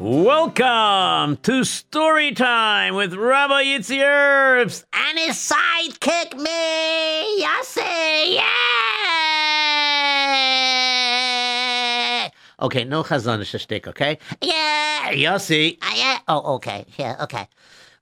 Welcome to Story Time with Rabbi Yitzy. And his sidekick, me, Yossi, yeah! Okay, no chazon shtick, okay? Yeah! Yossi. Uh, yeah? Oh, okay, yeah, okay.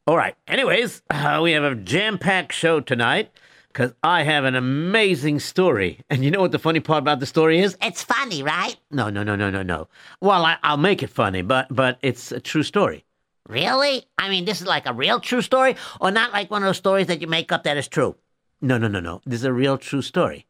All right. Anyways, uh, we have a jam-packed show tonight because I have an amazing story. And you know what the funny part about the story is? It's funny, right? No, no, no, no, no, no. Well, I, I'll make it funny, but but it's a true story. Really? I mean, this is like a real true story, or not like one of those stories that you make up that is true? No, no, no, no. This is a real true story.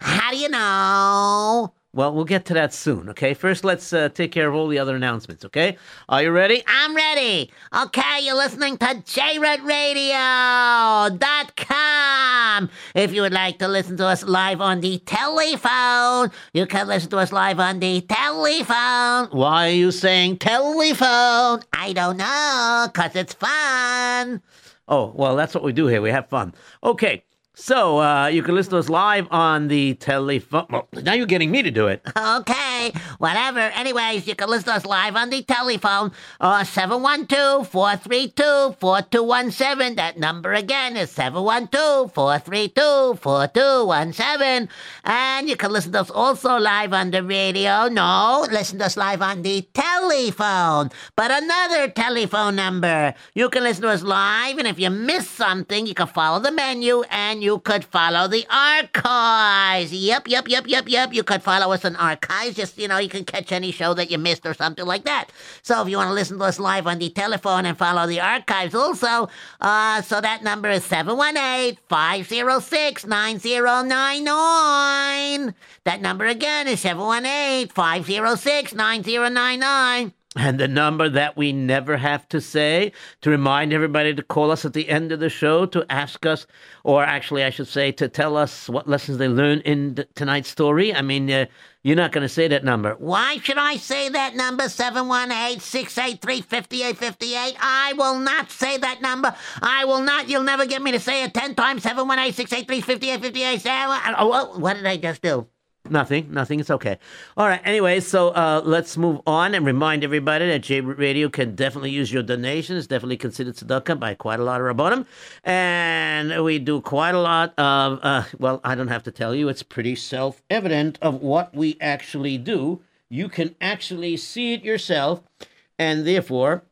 How do you know? Well, we'll get to that soon, okay? First, let's uh, take care of all the other announcements, okay? Are you ready? I'm ready. Okay, you're listening to JRootRadio.com. If you would like to listen to us live on the telephone, you can listen to us live on the telephone. Why are you saying telephone? I don't know, because it's fun. Oh, well, that's what we do here. We have fun. Okay. So uh, you can listen to us live on the telephone. Well, now you're getting me to do it. Okay, whatever. Anyways, you can listen to us live on the telephone, uh, 712-432-4217. That number again is 712-432-4217. And you can listen to us also live on the radio. No, listen to us live on the telephone. But another telephone number. You can listen to us live, and if you miss something, you can follow the menu and you could follow the archives. Yep, yep, yep, yep, yep. You could follow us on archives. Just, you know, you can catch any show that you missed or something like that. So if you want to listen to us live on the telephone and follow the archives also, uh, so that number is 718-506-9099. That number again is 718-506-9099. And the number that we never have to say to remind everybody to call us at the end of the show to ask us, or actually, I should say, to tell us what lessons they learned in tonight's story. I mean, uh, you're not going to say that number. Why should I say that number? 718-683-5858. I will not say that number. I will not. You'll never get me to say it 10 times. 718-683-5858. Oh, what did I just do? Nothing, nothing. It's okay. All right. Anyway, so uh, let's move on and remind everybody that J Radio can definitely use your donations. Definitely considered tzedakah by quite a lot of rabbonim, and we do quite a lot of. Uh, well, I don't have to tell you; it's pretty self-evident of what we actually do. You can actually see it yourself, and therefore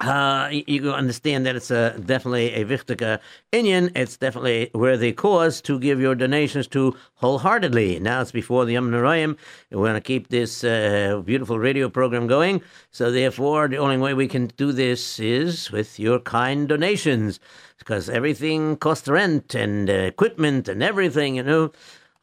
uh, you, you understand that it's a definitely a wichtige inyan. It's definitely worthy cause to give your donations to wholeheartedly. Now it's before the Yomim Noraim. We want to keep this uh, beautiful radio program going. So therefore, the only way we can do this is with your kind donations, because everything costs rent and uh, equipment and everything, you know.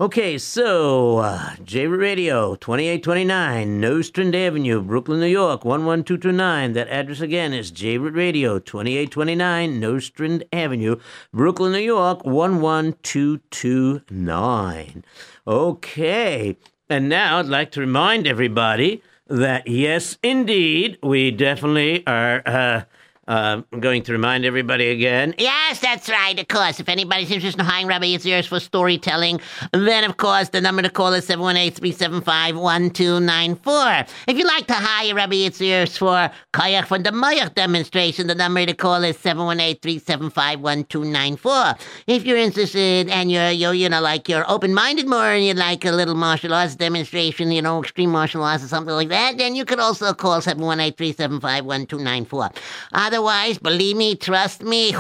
Okay, so uh, J Radio, 2829 Nostrand Avenue, Brooklyn, New York, 11229. That address again is J Radio, 2829 Nostrand Avenue, Brooklyn, New York, 11229. Okay, and now I'd like to remind everybody that yes, indeed, we definitely are. Uh, uh, I'm going to remind everybody again. Yes, that's right, of course. If anybody's interested in hiring Rabbi Yitzhak for storytelling, then, of course, the number to call is 718-375-1294. If you'd like to hire Rabbi Yitzhak for Koyach from the Mayach demonstration, the number to call is 718-375-1294. If you're interested and you're, you're, you know, like you're open-minded more and you'd like a little martial arts demonstration, you know, extreme martial arts or something like that, then you could also call 718-375-1294. Otherwise, believe me, trust me,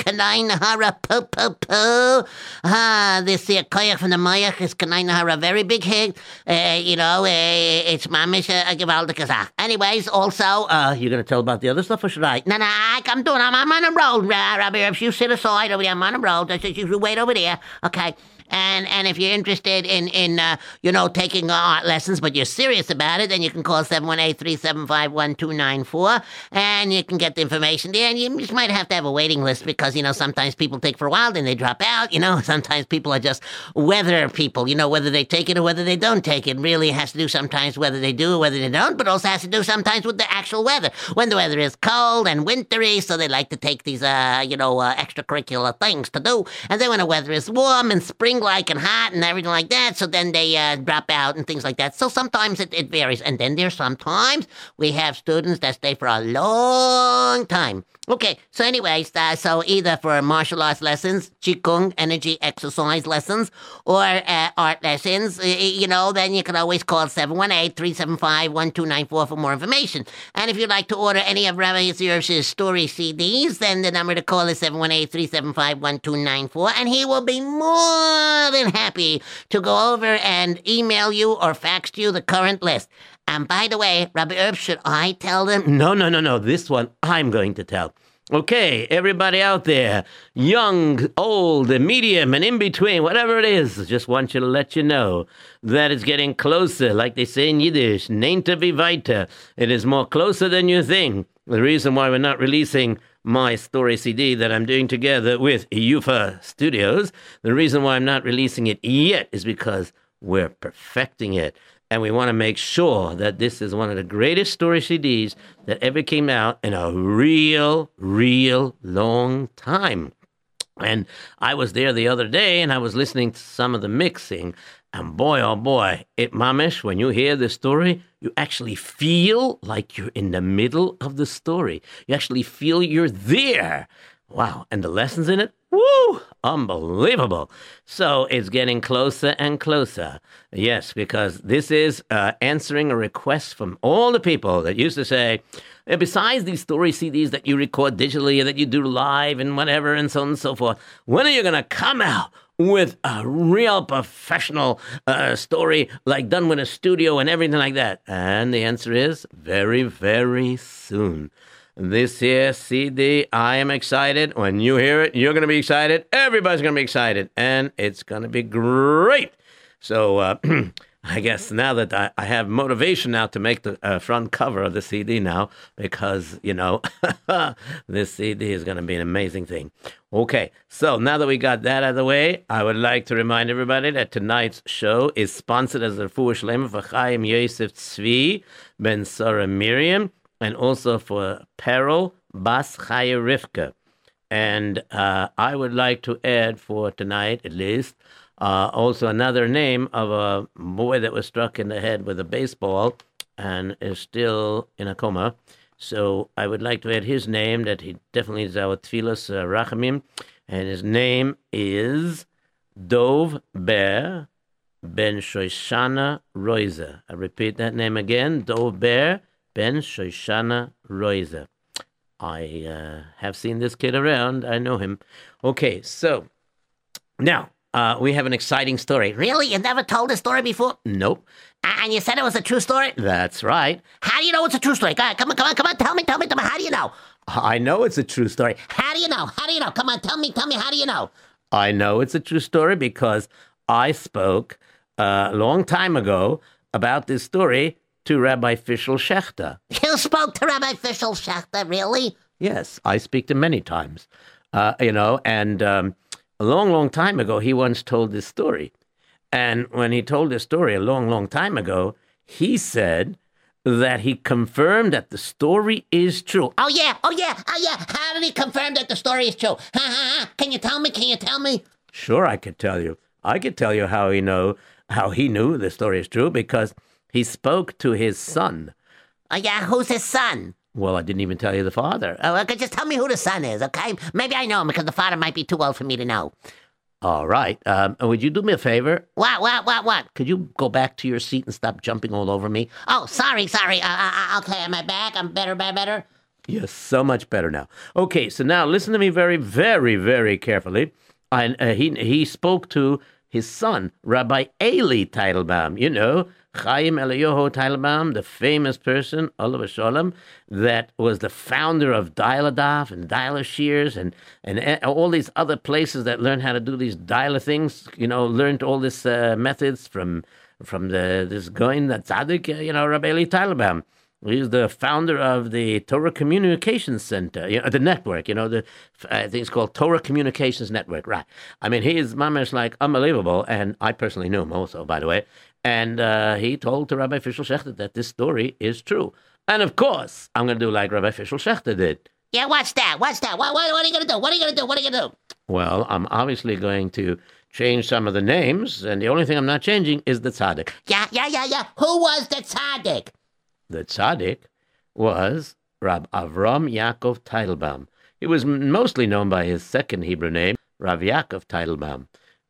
Kanai Nahara po po po. Ah, this here koyach from the Mayach is Kanai Nahara very big hit. Uh, you know, uh, it's mamish uh, gewaltige Sache. Anyways, also, Uh, you're going to tell about the other stuff, or should I? no, no, I, I'm doing, I'm, I'm on a roll, Rabbi. If you sit aside over there, I'm on a roll. Just, you wait over there, okay? And and if you're interested in in uh, you know taking art lessons, but you're serious about it, then you can call 718-375-1294 and you can get the information there. And you just might have to have a waiting list because you know sometimes people take for a while, then they drop out. You know, sometimes people are just weather people. You know, whether they take it or whether they don't take it really has to do sometimes whether they do or whether they don't, but also has to do sometimes with the actual weather. When the weather is cold and wintry, so they like to take these uh you know uh, extracurricular things to do, and then when the weather is warm and spring like and hot and everything like that. So then they uh, drop out and things like that. So sometimes it, it varies. And then there's sometimes we have students that stay for a long time. Okay, so anyways, uh, so either for martial arts lessons, Qigong energy exercise lessons, or uh, art lessons, you know, then you can always call 718-375-1294 for more information. And if you'd like to order any of Rabbi Yitzhak's story CDs, then the number to call is 718-375-1294, and he will be more than happy to go over and email you or fax you the current list. And by the way, Rabbi Erps, should I tell them? No, no, no, no. This one I'm going to tell. Okay, everybody out there, young, old, medium, and in between, whatever it is, just want you to let you know that it's getting closer, like they say in Yiddish, neinta vivita. It is more closer than you think. The reason why we're not releasing my story CD that I'm doing together with Yufa Studios, the reason why I'm not releasing it yet is because we're perfecting it. And we want to make sure that this is one of the greatest story CDs that ever came out in a real, real long time. And I was there the other day and I was listening to some of the mixing. And boy, oh boy, it mamish, when you hear the story, you actually feel like you're in the middle of the story. You actually feel you're there. Wow. And the lessons in it, woo, unbelievable. So it's getting closer and closer. Yes, because this is uh, answering a request from all the people that used to say, "Eh, besides these story CDs that you record digitally and that you do live and whatever and so on and so forth, when are you going to come out? With a real professional uh, story, like done with a studio and everything like that? And the answer is very, very soon this here CD. I am excited. When you hear it, you're going to be excited. Everybody's going to be excited. And it's going to be great. So, uh, I guess now that I, I have motivation now to make the uh, front cover of the CD now, because, you know, this CD is going to be an amazing thing. Okay, so now that we got that out of the way, I would like to remind everybody that tonight's show is sponsored as a Fuhr Shlema for Chaim Yosef Tzvi Ben Sarah Miriam and also for Peril Bas Chaya Rivka. And uh, I would like to add for tonight, at least, uh, also another name of a boy that was struck in the head with a baseball and is still in a coma. So I would like to add his name that he definitely is our Tfilas uh, Rachamim. And his name is Dov Ber Ben Shoshana Roiza. I repeat that name again Dov Ber Ben Shoshana Roiza. I uh, have seen this kid around. I know him. Okay, so now uh, we have an exciting story. Really? You never told this story before? Nope. And you said it was a true story? That's right. How do you know it's a true story? Go come on, come on, come on. Tell me, tell me, tell me. How do you know? I know it's a true story. How do you know? How do you know? Come on, tell me, tell me. How do you know? I know it's a true story because I spoke uh, a long time ago about this story to Rabbi Fischel Schechter. You spoke to Rabbi Fischel Schechter, really? Yes, I speak to many times. Uh, you know, and um, a long, long time ago, he once told this story. And when he told this story a long, long time ago, he said that he confirmed that the story is true. Oh yeah, oh yeah, oh yeah. How did he confirm that the story is true? Ha ha ha. Can you tell me? Can you tell me? Sure, I could tell you. I could tell you how he know how he knew the story is true because he spoke to his son. Oh yeah, who's his son? Well, I didn't even tell you the father. Oh, okay, just tell me who the son is, okay? Maybe I know him because the father might be too old for me to know. All right. Um, would you do me a favor? What, what, what, what? Could you go back to your seat and stop jumping all over me? Oh, sorry, sorry. Uh, uh, uh, okay, am I back? I'm better, better, better. You're so much better now. Okay, so now listen to me very, very, very carefully. And uh, he he spoke to his son, Rabbi Eli Teitelbaum. You know, Chaim Eliyahu Teitelbaum, the famous person, Olav Shalom, that was the founder of Dial-A-Daf and Dial Shears and, and all these other places that learned how to do these dial things, you know, learned all these uh, methods from from the this going that tzaddik, you know, Rabbi Eli Teitelbaum. He's the founder of the Torah Communications Center, you know, the network. You know, the I think it's called Torah Communications Network. Right. I mean, he is mamish like unbelievable, and I personally knew him also, by the way. And uh, he told to Rabbi Fischel Schechter that this story is true. And of course, I'm going to do like Rabbi Fischel Schechter did. Yeah, what's that? What's that? What, what, what are you going to do? What are you going to do? What are you going to do? Well, I'm obviously going to change some of the names, and the only thing I'm not changing is the tzaddik. Yeah, yeah, yeah, yeah. Who was the tzaddik? The tzaddik was Rab Avram Yaakov Teitelbaum. He was mostly known by his second Hebrew name, Rav Yaakov Teitelbaum.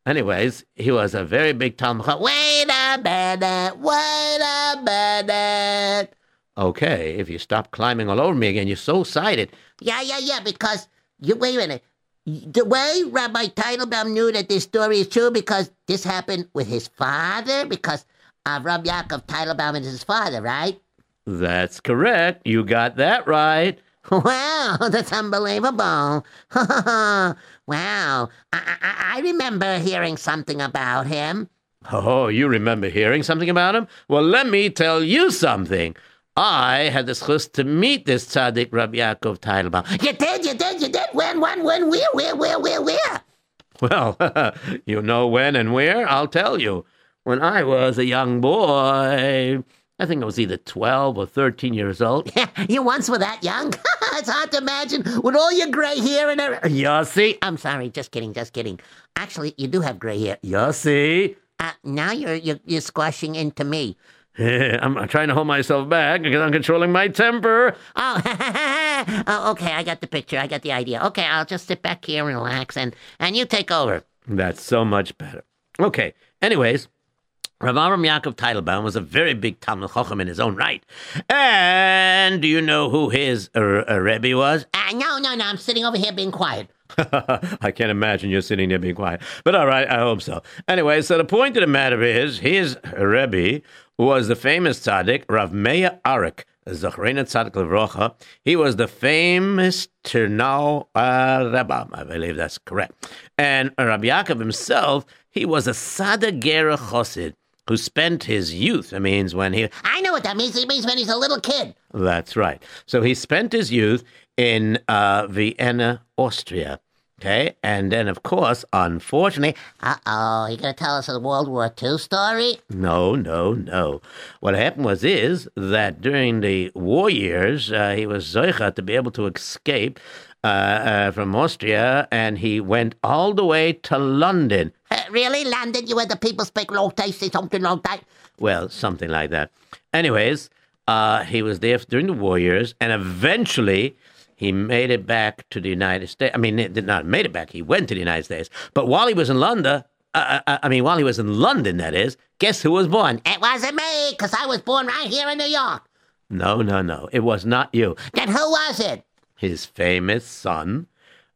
Anyways, he was a very big Talmud. Wait a minute. Wait a minute. Okay, if you stop climbing all over me again, you're so excited. Yeah, yeah, yeah. Because you wait a minute. The way Rabbi Teitelbaum knew that this story is true because this happened with his father. Because Avram Yaakov Teitelbaum is his father, right? That's correct. You got that right. Wow, that's unbelievable. wow. I, I, I remember hearing something about him. Oh, you remember hearing something about him? Well, let me tell you something. I had the chus to meet this tzaddik Rabbi Yaakov Teitelbaum. You did, you did, you did. When, when, when, where, where, where, where, where? Well, you know when and where? I'll tell you. When I was a young boy, I think I was either 12 or 13 years old. you once were that young? it's hard to imagine with all your gray hair and everything. You see? I'm sorry, just kidding, just kidding. Actually, you do have gray hair. You see? Uh, now you're, you're you're squashing into me. I'm trying to hold myself back because I'm controlling my temper. Oh, oh, okay. I got the picture. I got the idea. Okay, I'll just sit back here and relax, and and you take over. That's so much better. Okay. Anyways, Rav Avram Yaakov Teitelbaum was a very big Talmud Chacham in his own right. And do you know who his uh, uh, Rebbe was? Uh, no, no, no. I'm sitting over here being quiet. I can't imagine you're sitting there being quiet. But all right, I hope so. Anyway, so the point of the matter is, his Rebbe was the famous tzaddik, Rav Meir Arik, Zachrena Tzaddik Levrocha. He was the famous Tarnow uh, Rebbe. I believe that's correct. And Rabbi Yaakov himself, he was a Sadagera Chosid who spent his youth, it means when he, I know what that means. It means when he's a little kid. that's right. So he spent his youth in uh, Vienna, Austria. Okay, and then of course, unfortunately, Uh oh. You gonna tell us a World War II story? no, no, no. What happened was is that during the war years, uh, he was zoicha to be able to escape uh, uh, from Austria, and he went all the way to London. Uh, really, London? You where the people speak low tasty, something like that? Well, something like that. Anyways, uh, he was there during the war years, and eventually he made it back to the United States. I mean, did not made it back. He went to the United States. But while he was in London, uh, uh, I mean, while he was in London, that is, guess who was born? It wasn't me, because I was born right here in New York. No, no, no. It was not you. Then who was it? His famous son,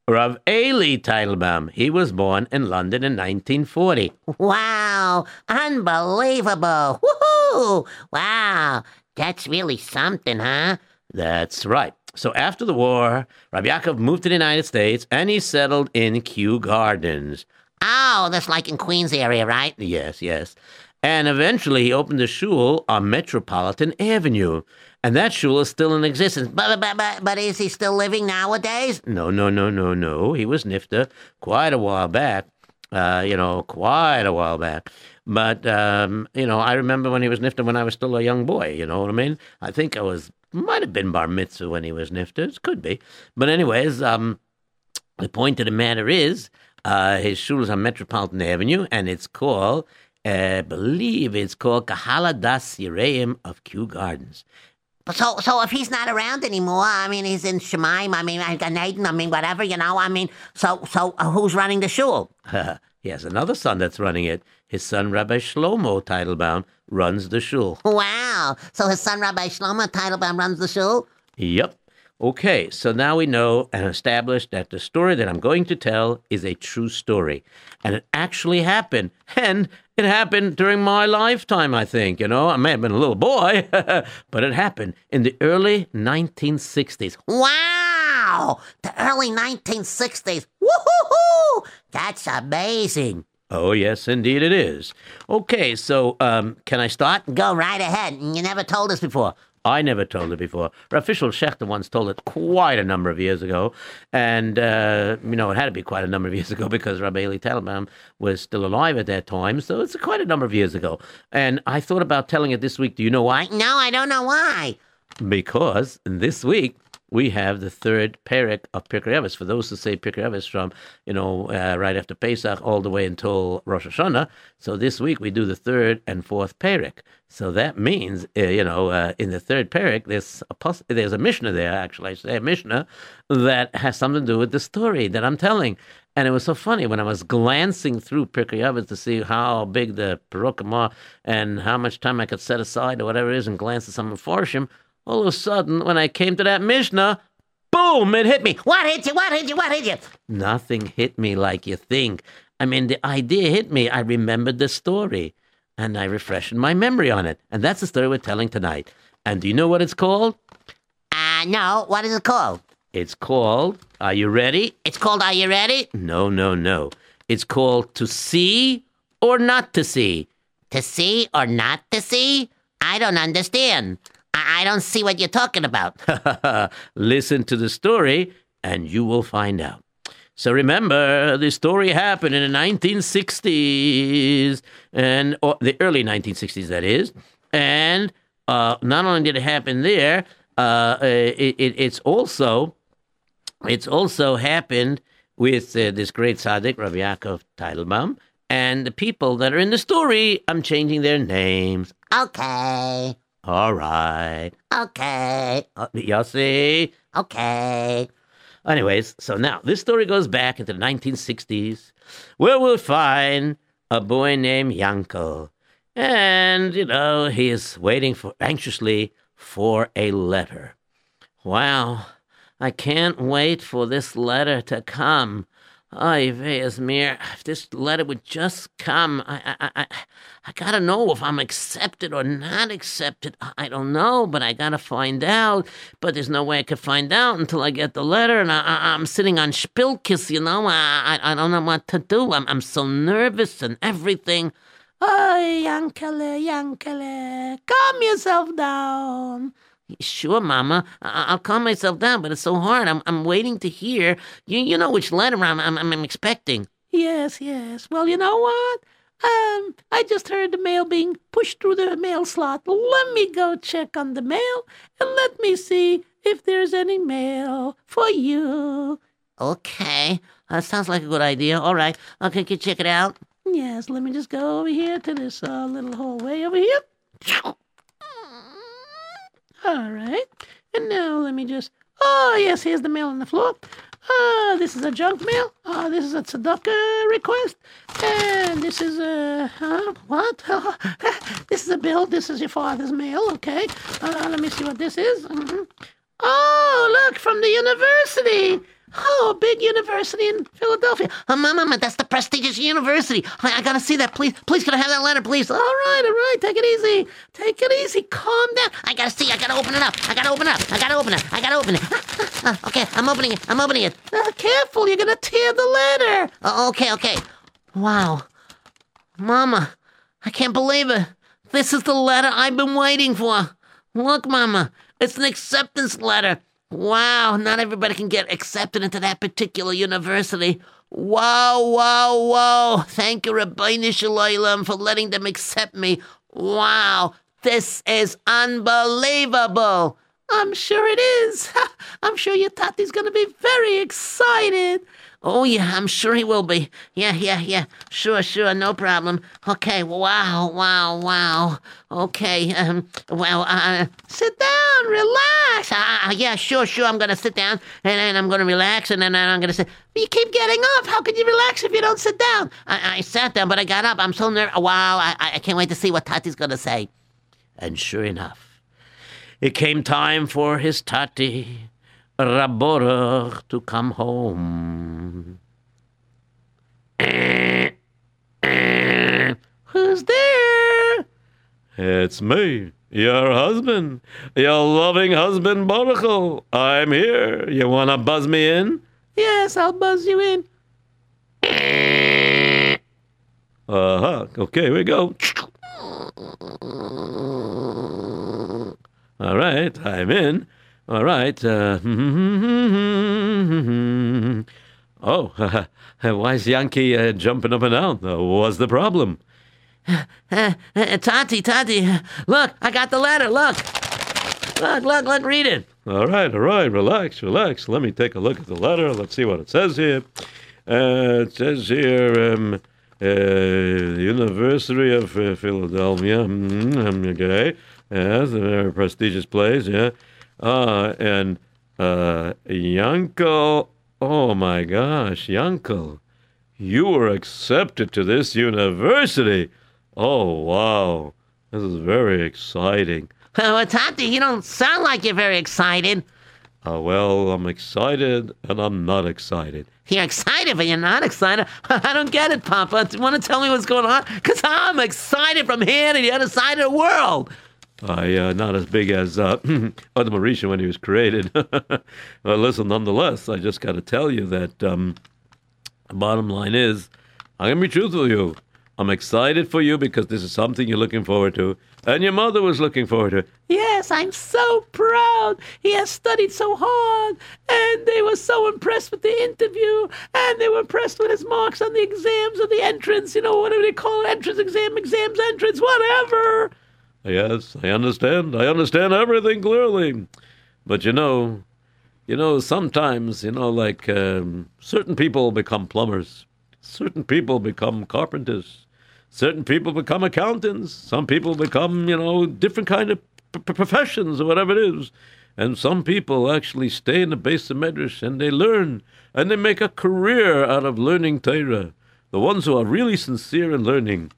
Rav Eli Teitelbaum. He was born in London in 1940. Wow, unbelievable. Woohoo! Wow, that's really something, huh? That's right. So after the war, Rabbi Yaakov moved to the United States and he settled in Kew Gardens. Oh, that's like in Queens area, right? Yes, yes. And eventually he opened a shul on Metropolitan Avenue. And that shul is still in existence. But, but, but, but is he still living nowadays? No, no, no, no, no. He was nifta quite a while back. Uh, you know, quite a while back. But, um, you know, I remember when he was nifta when I was still a young boy. You know what I mean? I think I was, might have been bar mitzvah when he was nifta. It could be. But, anyways, um, the point of the matter is, uh, his shul is on Metropolitan Avenue, and it's called, uh, I believe it's called Kahala Das Yireim of Kew Gardens. So, so if he's not around anymore, I mean, he's in Shemaim, I mean, Gan Eden, I mean, whatever, you know, I mean, so, so uh, who's running the shul? he has another son that's running it. His son, Rabbi Shlomo Teitelbaum, runs the shul. Wow. So his son, Rabbi Shlomo Teitelbaum, runs the shul? Yep. Okay, so now we know and established that the story that I'm going to tell is a true story. And it actually happened. And it happened during my lifetime, I think. You know, I may have been a little boy, but it happened in the early 1960s. Wow. The early 1960s. Woohoo! That's amazing. Oh, yes, indeed it is. Okay, so um, can I start? Go right ahead. You never told us before. I never told it before. Official Schechter once told it quite a number of years ago. And, uh, you know, it had to be quite a number of years ago because Rabbi Eli Teitelbaum was still alive at that time. So it's quite a number of years ago. And I thought about telling it this week. Do you know why? No, I don't know why. Because this week we have the third parak of Pirkei Avos. For those who say Pirkei Avos from, you know, uh, right after Pesach all the way until Rosh Hashanah. So this week we do the third and fourth parak. So that means, uh, you know, uh, in the third parak, there's a pos- there's a Mishnah there, actually, I say a Mishnah that has something to do with the story that I'm telling. And it was so funny when I was glancing through Pirkei Avos to see how big the Perukim are and how much time I could set aside or whatever it is and glance at some of Farshim all of a sudden, when I came to that Mishnah, boom, it hit me. What hit you? What hit you? What hit you? Nothing hit me like you think. I mean, the idea hit me. I remembered the story and I refreshed my memory on it. And that's the story we're telling tonight. And do you know what it's called? Uh, no. What is it called? It's called, are you ready? It's called Are You Ready? No, no, no. It's called To See or Not to See. To see or not to see? I don't understand. I, don't see what you're talking about. Listen to the story and you will find out. So remember, the story happened in the 1960s, and or the early 1960s, that is. And uh, not only did it happen there, uh, it, it, it's also it's also happened with uh, this great tzaddik, Rabbi Yaakov Teitelbaum, and the people that are in the story. I'm changing their names. Okay. All right. Okay. Uh, see? Okay. Anyways, so now this story goes back into the 1960s, where we'll find a boy named Yanko. And, you know, he is waiting for anxiously for a letter. Wow, I can't wait for this letter to come. Ay, Esmir, if this letter would just come, I, I, I, I gotta know if I'm accepted or not accepted. I don't know, but I gotta find out. But there's no way I could find out until I get the letter, and I, I'm sitting on Spilkis, you know. I, I, I don't know what to do. I'm, I'm so nervous and everything. Ay, Yankele, Yankele, calm yourself down. Sure, Mama. I- I'll calm myself down, but it's so hard. I'm I'm waiting to hear. You you know which letter I'm I'm, I'm expecting. Yes, yes. Well, you know what? Um, I just heard the mail being pushed through the mail slot. Let me go check on the mail and let me see if there's any mail for you. Okay. That sounds like a good idea. All right. Okay, can you check it out? Yes, let me just go over here to this uh, little hallway over here. All right. And now let me just. Oh, yes, here's the mail on the floor. Ah, this is a junk mail. Ah, this is a tzedakah request. And this is a. Huh? What? this is a bill. This is your father's mail. Okay. Uh, let me see what this is. Mhm. Oh, look, from the university. Oh, big university in Philadelphia. Oh, Mama, Mama, that's the prestigious university. I, I gotta see that, please. Please, can I have that letter, please? All right, all right. Take it easy. Take it easy. Calm down. I gotta see. I gotta open it up. I gotta open it up. I gotta open it. I gotta open it. Uh, okay, I'm opening it. I'm opening it. Uh, careful, you're gonna tear the letter. Uh, okay, okay. Wow. Mama, I can't believe it. This is the letter I've been waiting for. Look, Mama, it's an acceptance letter. Wow, not everybody can get accepted into that particular university. Wow, wow, wow. Thank you, Rabbi Shalom, for letting them accept me. Wow, this is unbelievable. I'm sure it is. I'm sure your tati's gonna be very excited. Oh, yeah, I'm sure he will be. Yeah, yeah, yeah. Sure, sure, no problem. Okay, wow, wow, wow. Okay, um, well, uh, Sit down, relax. uh, yeah, sure, sure, I'm gonna sit down, and then I'm gonna relax, and then I'm gonna sit. You keep getting up. How can you relax if you don't sit down? I, I sat down, but I got up. I'm so nervous. Wow, I I can't wait to see what Tati's gonna say. And sure enough, it came time for his tati, Raborach, to come home. Who's there? It's me, your husband, your loving husband, Baruchel. I'm here. You want to buzz me in? Yes, I'll buzz you in. Uh huh. Okay, here we go. All right, I'm in. All right. Uh, oh, why is Yankee uh, jumping up and down? Uh, what's the problem? Uh, uh, Tati, Tati, look, I got the letter. Look, look, look, look. Read it. All right, all right. Relax, relax. Let me take a look at the letter. Let's see what it says here. Uh, it says here, um, uh, University of uh, Philadelphia. Mm, okay. Yes, a very prestigious place, yeah. Uh, and uh, Yankel, oh my gosh, Yanko, you were accepted to this university. Oh, wow. This is very exciting. Oh, Tati, you don't sound like you're very excited. Uh, well, I'm excited and I'm not excited. You're excited, but you're not excited. I don't get it, Papa. Do you want to tell me what's going on? Because I'm excited from here to the other side of the world. I uh, not as big as uh, Mauritia when he was created. listen, nonetheless, I just got to tell you that um, the bottom line is, I'm gonna be truthful with you. I'm excited for you because this is something you're looking forward to, and your mother was looking forward to. Yes, I'm so proud. He has studied so hard, and they were so impressed with the interview, and they were impressed with his marks on the exams of the entrance. You know, whatever they call it, entrance exam, exams, entrance, whatever. Yes, I understand. I understand everything clearly. But you know, you know, sometimes, you know, like um, certain people become plumbers, certain people become carpenters, certain people become accountants, some people become, you know, different kind of p- professions or whatever it is. And some people actually stay in the Beis HaMedrash and they learn and they make a career out of learning Torah. The ones who are really sincere in learning.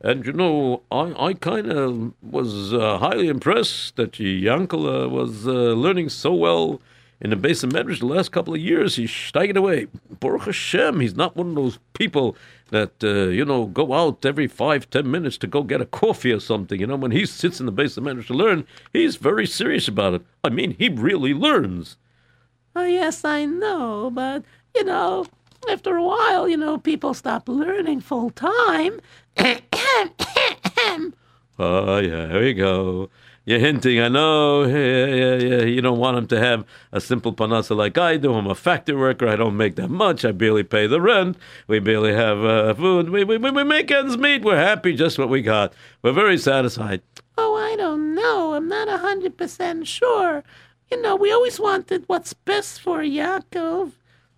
And you know, I, I kind of was uh, highly impressed that Yankala was uh, learning so well in the Beis HaMedrash the last couple of years. He's steiging away. Baruch Hashem, he's not one of those people that, uh, you know, go out every five, ten minutes to go get a coffee or something. You know, when he sits in the Beis HaMedrash to learn, he's very serious about it. I mean, he really learns. Oh, yes, I know, but, you know, after a while, you know, people stop learning full time. Oh, yeah, here we go. You're hinting, I know. Yeah, yeah, yeah. You don't want him to have a simple parnasa like I do. I'm a factory worker. I don't make that much. I barely pay the rent. We barely have uh, food. We, we, we make ends meet. We're happy just what we got. We're very satisfied. Oh, I don't know. I'm not a hundred percent sure. You know, we always wanted what's best for Yaakov.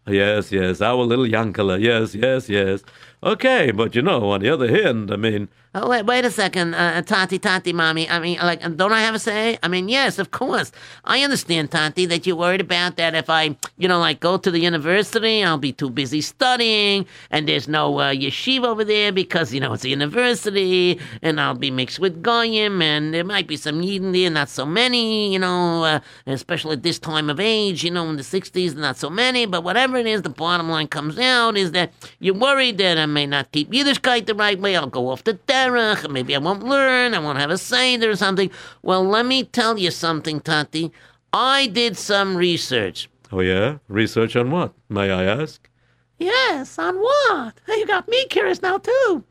Yes, yes, our little Yankala. Yes, yes, yes. Okay, but you know, on the other hand, I mean, Oh, wait, wait a second, uh, Tati, Tati, mommy. I mean, like, don't I have a say? I mean, yes, of course. I understand, Tati, that you're worried about that. If I, you know, like, go to the university, I'll be too busy studying, and there's no uh, yeshiva over there because you know it's a university, and I'll be mixed with goyim, and there might be some yidden there, not so many, you know, uh, especially at this time of age, you know, in the '60s, not so many. But whatever it is, the bottom line comes out is that you're worried that I may not keep Yiddishkeit the right way. I'll go off the derech. Maybe I won't learn. I won't have a seder or something. Well, let me tell you something, Tati. I did some research. oh yeah, research on what? May I ask? Yes, on what? You got me curious now, too.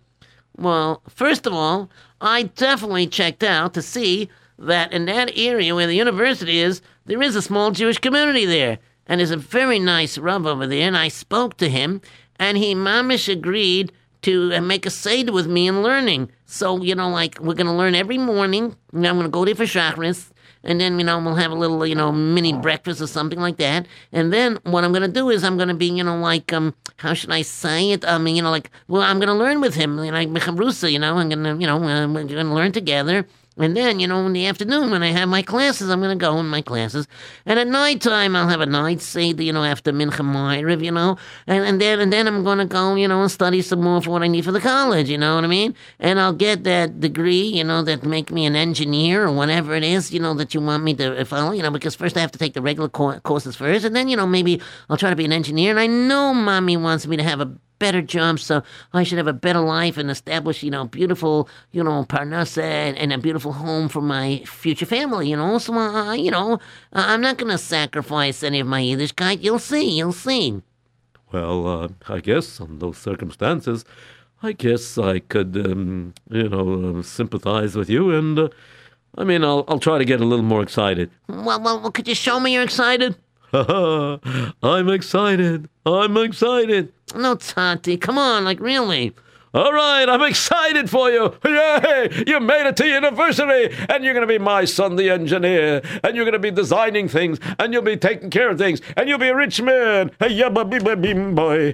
Well, first of all, I definitely checked out to see that in that area where the university is, there is a small Jewish community there. And there's a very nice Rav over there, and I spoke to him, and he mamish agreed to uh, make a Seder with me in learning. So, you know, like, we're to learn every morning, I'm to go there for Shacharis, and then, you know, we'll have a little, you know, mini breakfast or something like that. And then what I'm to do is I'm to be, you know, like, um, how should I say it? I mean, you know, like, well, I'm to learn with him, you know, like Mechamrusa, you know, I'm to, you know, uh, we're to learn together. And then, you know, in the afternoon when I have my classes, I'm going to go in my classes. And at night time, I'll have a night seder, you know, after Mincha Ma'ariv, you know. And, and then and then I'm going to go, you know, and study some more for what I need for the college, you know what I mean? And I'll get that degree, you know, that make me an engineer or whatever it is, you know, that you want me to follow, you know, because first I have to take the regular courses first. And then, you know, maybe I'll try to be an engineer. And I know mommy wants me to have a better job, so I should have a better life and establish, you know, beautiful, you know, parnasa and, and a beautiful home for my future family, you know. So, uh, you know, I'm not going to sacrifice any of my Yiddishkeit. You'll see, you'll see. Well, uh, I guess on those circumstances, I guess I could, um, you know, uh, sympathize with you, and uh, I mean, I'll I'll try to get a little more excited. Well, well, well could you show me you're excited? I'm excited. I'm excited. No, Tati, come on, like really. All right, I'm excited for you. Yay! You made it to university, and you're going to be my son, the engineer, and you're going to be designing things, and you'll be taking care of things, and you'll be a rich man. Boy,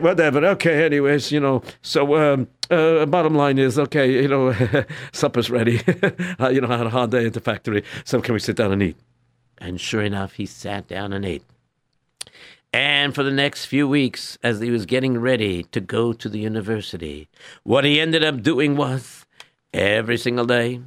whatever. Okay, anyways, you know. So, um, uh, bottom line is, okay, you know, supper's ready. uh, you know, I had a hard day at the factory, so can we sit down and eat? And sure enough, he sat down and ate. And for the next few weeks, as he was getting ready to go to the university, what he ended up doing was every single day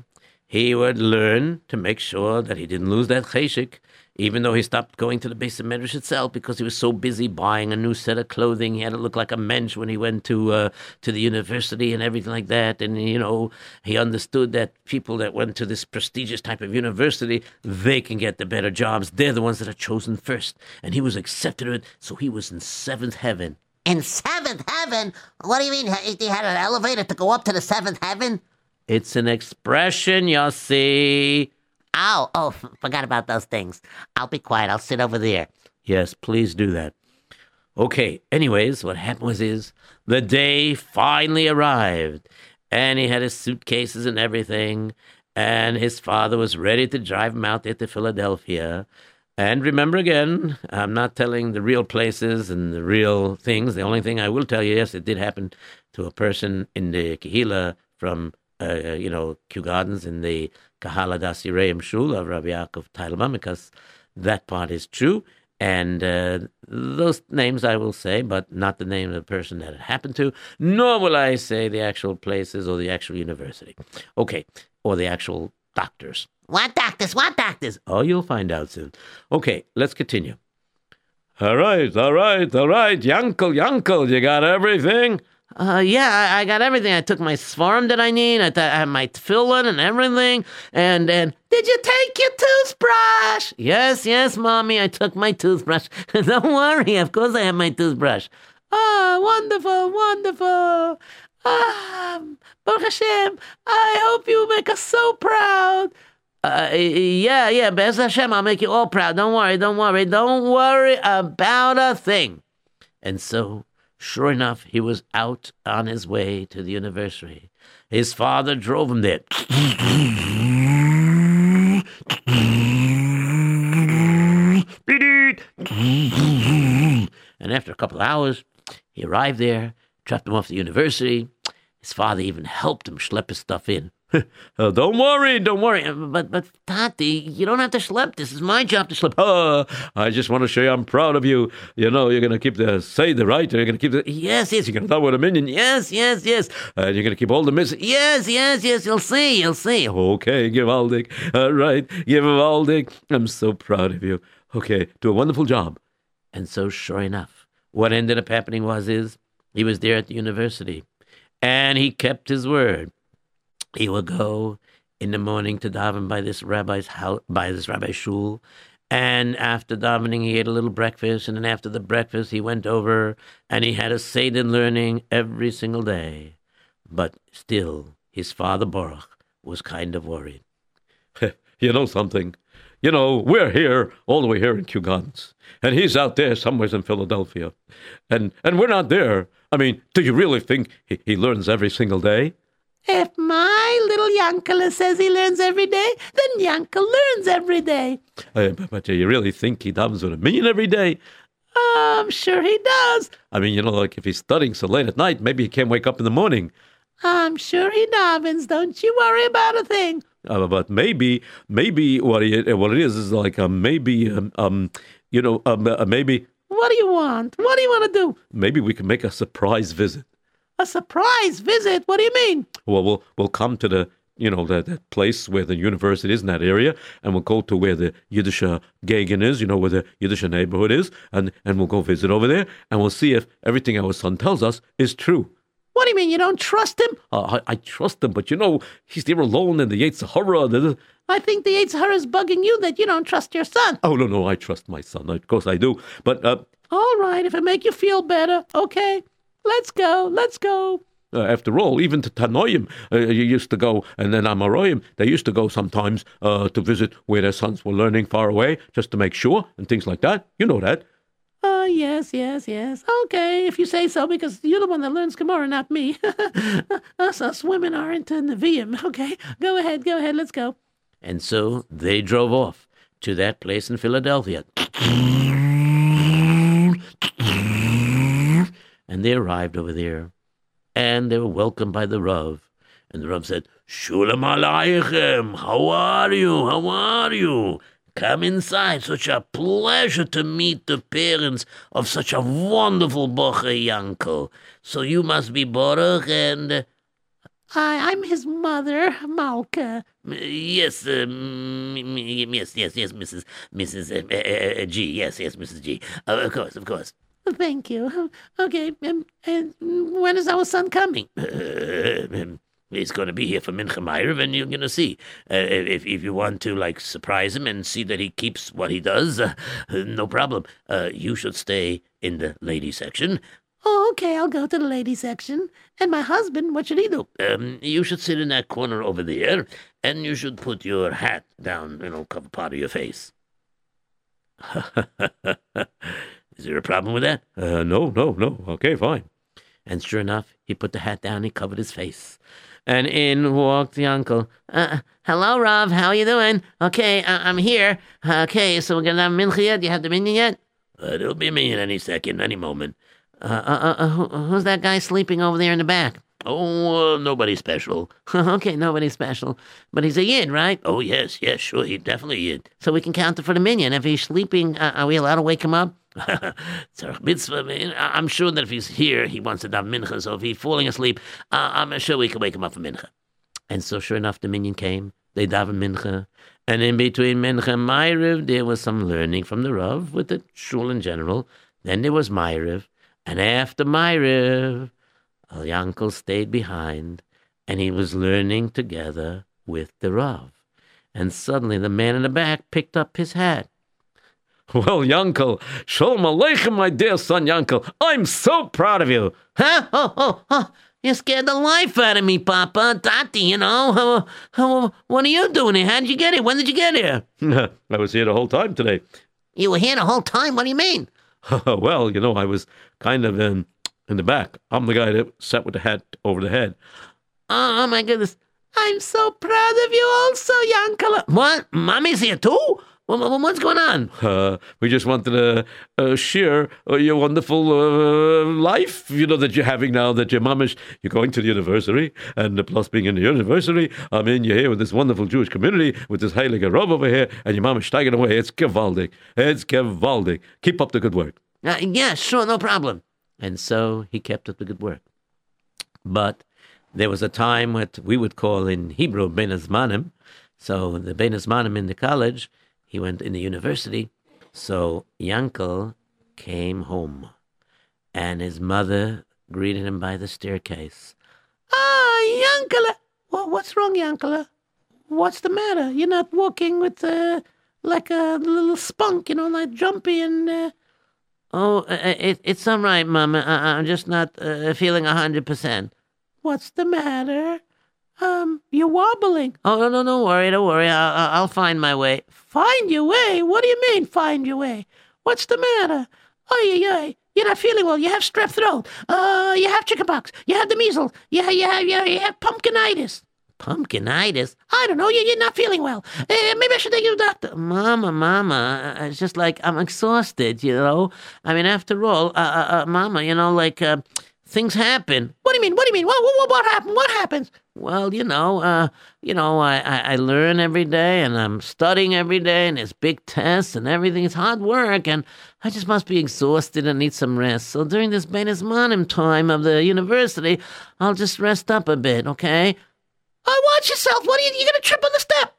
he would learn to make sure that he didn't lose that cheshik, even though he stopped going to the Beis HaMedrash itself because he was so busy buying a new set of clothing. He had to look like a mensch when he went to uh, to the university and everything like that. And you know, he understood that people that went to this prestigious type of university, they can get the better jobs. They're the ones that are chosen first. And he was accepted it, so he was in seventh heaven. In seventh heaven? What do you mean? He had an elevator to go up to the seventh heaven? It's an expression, you see. Oh, oh, forgot about those things. I'll be quiet. I'll sit over there. Yes, please do that. Okay, anyways, what happened was is the day finally arrived and he had his suitcases and everything and his father was ready to drive him out there to Philadelphia. And remember again, I'm not telling the real places and the real things. The only thing I will tell you, yes, it did happen to a person in the Kahila from, uh, you know, Kew Gardens in the Kahala Das Yireim Shul of Rabbi Yaakov because that part is true. And uh, those names I will say, but not the name of the person that it happened to, nor will I say the actual places or the actual university. Okay, or the actual doctors. What doctors? What doctors? Oh, you'll find out soon. Okay, let's continue. All right, all right, all right. Yankel, Yankel, you got everything? Uh, yeah, I, I, got everything. I took my svarm that I need. I, th- I had my tefillin and everything. And and did you take your toothbrush? Yes, yes, mommy. I took my toothbrush. Don't worry. Of course, I have my toothbrush. Ah, wonderful, wonderful. Ah, Baruch Hashem. I hope you make us so proud. Uh, yeah, yeah, Bez Hashem, I'll make you all proud. Don't worry, don't worry, don't worry about a thing. And so Sure enough, he was out on his way to the university. His father drove him there. and after a couple of hours, he arrived there, dropped him off at the university. His father even helped him schlep his stuff in. Oh, don't worry, don't worry. But, but, Tati, you don't have to schlep. This is my job to schlep. Oh, I just want to show you I'm proud of you. You know, you're going to keep the say the right. You're going to keep the yes, yes. You're going to throw with a minyan. Yes, yes, yes. And uh, you're going to keep all the miss. Yes, yes, yes. You'll see, you'll see. Okay, Givaldic. All right, Givaldic. I'm so proud of you. Okay, do a wonderful job. And so, sure enough, what ended up happening was is he was there at the university, and he kept his word he would go in the morning to daven by this rabbi's house, by this rabbi's shul, and after davening, he ate a little breakfast, and then after the breakfast, he went over and he had a seder learning every single day. But still, his father Baruch was kind of worried. you know something? You know, we're here, all the way here in Kew Gardens, and he's out there somewhere in Philadelphia, and and we're not there. I mean, do you really think he, he learns every single day? If my little Yankele says he learns every day, then Yankel learns every day. Uh, but, but you really think he davens with a million every day? I'm sure he does. I mean, you know, like if he's studying so late at night, maybe he can't wake up in the morning. I'm sure he davens. Don't you worry about a thing. Uh, but maybe, maybe what he, uh, what it is is like uh, maybe, um, um, you know, um, uh, maybe. What do you want? What do you want to do? Maybe we can make a surprise visit. A surprise visit? What do you mean? Well, we'll we'll come to the you know that, that place where the university is in that area, and we'll go to where the Yiddish Gagan is, you know where the Yiddish neighborhood is, and and we'll go visit over there, and we'll see if everything our son tells us is true. What do you mean you don't trust him? Uh, I, I trust him, but you know he's there alone in the Yetzer Hara. I think the Yetzer Hara is bugging you that you don't trust your son. Oh no, no, I trust my son. Of course I do. But uh, all right, if it make you feel better, okay. Let's go. Let's go. Uh, after all, even to Tanoim, uh, you used to go, and then Amoraim, they used to go sometimes uh, to visit where their sons were learning far away, just to make sure, and things like that. You know that. Uh, yes, yes, yes. Okay, if you say so, because you're the one that learns Gemara, not me. us, us women are into Nevi'im. Okay, go ahead, go ahead, let's go. And so they drove off to that place in Philadelphia. And they arrived over there. And they were welcomed by the Rav. And the Rav said, Shulam Aleichem, how are you? How are you? Come inside. Such a pleasure to meet the parents of such a wonderful bocher Yankel. So you must be Baruch and... I, I'm his mother, Malka. Yes, uh, yes, yes, yes, Mrs. Mrs. Uh, uh, uh, G. Yes, yes, Mrs. G. Of course, of course. Thank you. Okay, um, and when is our son coming? Uh, he's going to be here for Mincha Ma'ariv, and you're going to see. Uh, if if you want to like surprise him and see that he keeps what he does, uh, no problem. Uh, you should stay in the lady section. Oh, okay, I'll go to the lady section. And my husband, what should he do? Um, you should sit in that corner over there, and you should put your hat down. You know, cover part of your face. Is there a problem with that? Uh, no, no, no. Okay, fine. And sure enough, he put the hat down. He covered his face, and in walked the uncle. Uh, hello, Rav. How you doing? Okay, uh, I'm here. Okay, so we're gonna have mincha yet? Do you have the minyan yet? Uh, there'll be a minyan any second, any moment. Uh, uh, uh, who, who's that guy sleeping over there in the back? Oh, uh, nobody special. okay, nobody special. But he's a yid, right? Oh, yes, yes, sure, he definitely yid. So we can count it for the minyan. If he's sleeping, uh, are we allowed to wake him up? I'm sure that if he's here, he wants to daven mincha. So if he's falling asleep, uh, I'm sure we can wake him up for mincha. And so, sure enough, the minyan came. They daven mincha, and in between mincha and Ma'ariv, there was some learning from the Rav with the shul in general. Then there was Ma'ariv, and after Ma'ariv, Al Yankel stayed behind, and he was learning together with the Rav. And suddenly, the man in the back picked up his hat. Well, Yankel, Shalom Aleichem, my dear son Yankel. I'm so proud of you. Huh? Oh, oh, oh. You scared the life out of me, Papa. Tati, you know. How, how, what are you doing here? How did you get here? When did you get here? I was here the whole time today. You were here the whole time? What do you mean? well, you know, I was kind of in, in the back. I'm the guy that sat with the hat over the head. Oh, oh my goodness. I'm so proud of you also, Yankala. What? Mommy's here too? What, what- what's going on? Uh, we just wanted to uh, share uh, your wonderful uh, life, you know, that you're having now that your mom is, you're going to the university, and plus being in the university, I mean, you're here with this wonderful Jewish community, with this Heilige Rav over here, and your mom is steiging away. It's gewaldig. It's gewaldig. Keep up the good work. Uh, yeah, sure, no problem. And so he kept up the good work. But there was a time what we would call in Hebrew Bein Hazmanim. So the Bein Hazmanim in the college, he went in the university. So Yankel came home, and his mother greeted him by the staircase. Ah, Yankala. What, what's wrong, Yankala? What's the matter? You're not walking with uh, like a little spunk, you know, like jumpy and. Uh... Oh, uh, uh, it, it's all right, Mama. I, I'm just not uh, feeling a hundred percent. What's the matter? Um, you're wobbling. Oh no, no, don't worry, don't worry. I'll, I'll find my way. Find your way? What do you mean, find your way? What's the matter? Oh, yeah, yeah. You're not feeling well. You have strep throat. Uh, you have chickenpox. You have the measles. Yeah, you have, you have, you have pumpkinitis. Pumpkinitis. I don't know. You, you're not feeling well. Uh, maybe I should take you to the doctor. Mama, Mama, uh, it's just like I'm exhausted, you know. I mean, after all, uh, uh, uh, Mama, you know, like uh, things happen. What do you mean? What do you mean? What, what, what happened? What happens? Well, you know, uh, you know, I, I, I learn every day, and I'm studying every day, and there's big tests and everything. It's hard work, and I just must be exhausted and need some rest. So during this Bein Hazmanim time of the university, I'll just rest up a bit, okay? Oh, watch yourself. What are you? You're gonna trip on the step.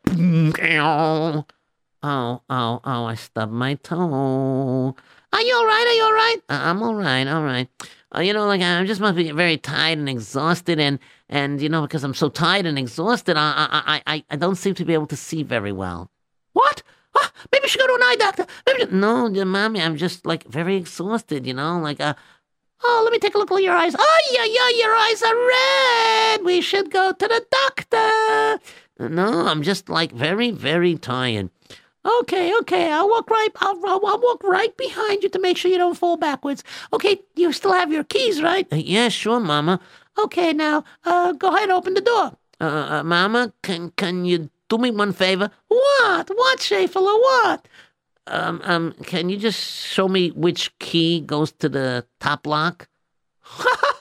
Oh, oh, oh, oh! I stubbed my toe. Are you all right? Are you all right? Uh, I'm all right, all right. Uh, you know, like I just must be very tired and exhausted, and and you know, because I'm so tired and exhausted, I I I I, don't seem to be able to see very well. What? Ah, maybe you should go to an eye doctor. Maybe. No, mommy, I'm just like very exhausted. You know, like uh, Oh, let me take a look at your eyes. Oh, yeah, yeah, your eyes are red. We should go to the doctor. no, I'm just like very very tired. Okay, okay. I'll walk right. I'll, I'll, I'll walk right behind you to make sure you don't fall backwards. Okay, you still have your keys, right? Uh, yeah, sure, Mama. Okay, now uh, go ahead, open the door. Uh, uh, Mama, can can you do me one favor? What? What, Schaefer? What? Um, um, can you just show me which key goes to the top lock?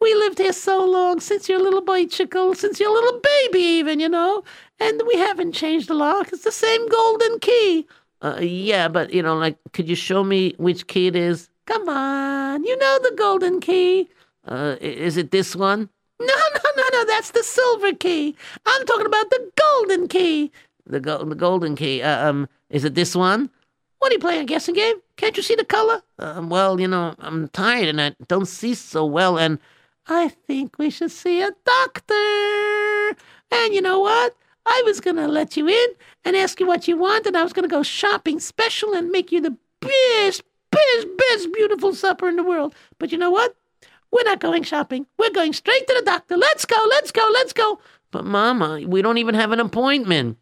We lived here so long since you're a little boy chickle, since you're a little baby even, you know, and we haven't changed the lock. It's the same golden key. Uh, yeah, but you know, like, could you show me which key it is? Come on, you know the golden key. Uh, is it this one? No, no, no, no, that's the silver key. I'm talking about the golden key. The go- the golden key. Uh, um, is it this one? What are you playing, a guessing game? Can't you see the color? Um, well, you know, I'm tired and I don't see so well, and I think we should see a doctor. And you know what? I was going to let you in and ask you what you want, and I was going to go shopping special and make you the best, best, best beautiful supper in the world. But you know what? We're not going shopping. We're going straight to the doctor. Let's go, let's go, let's go. but Mama, we don't even have an appointment.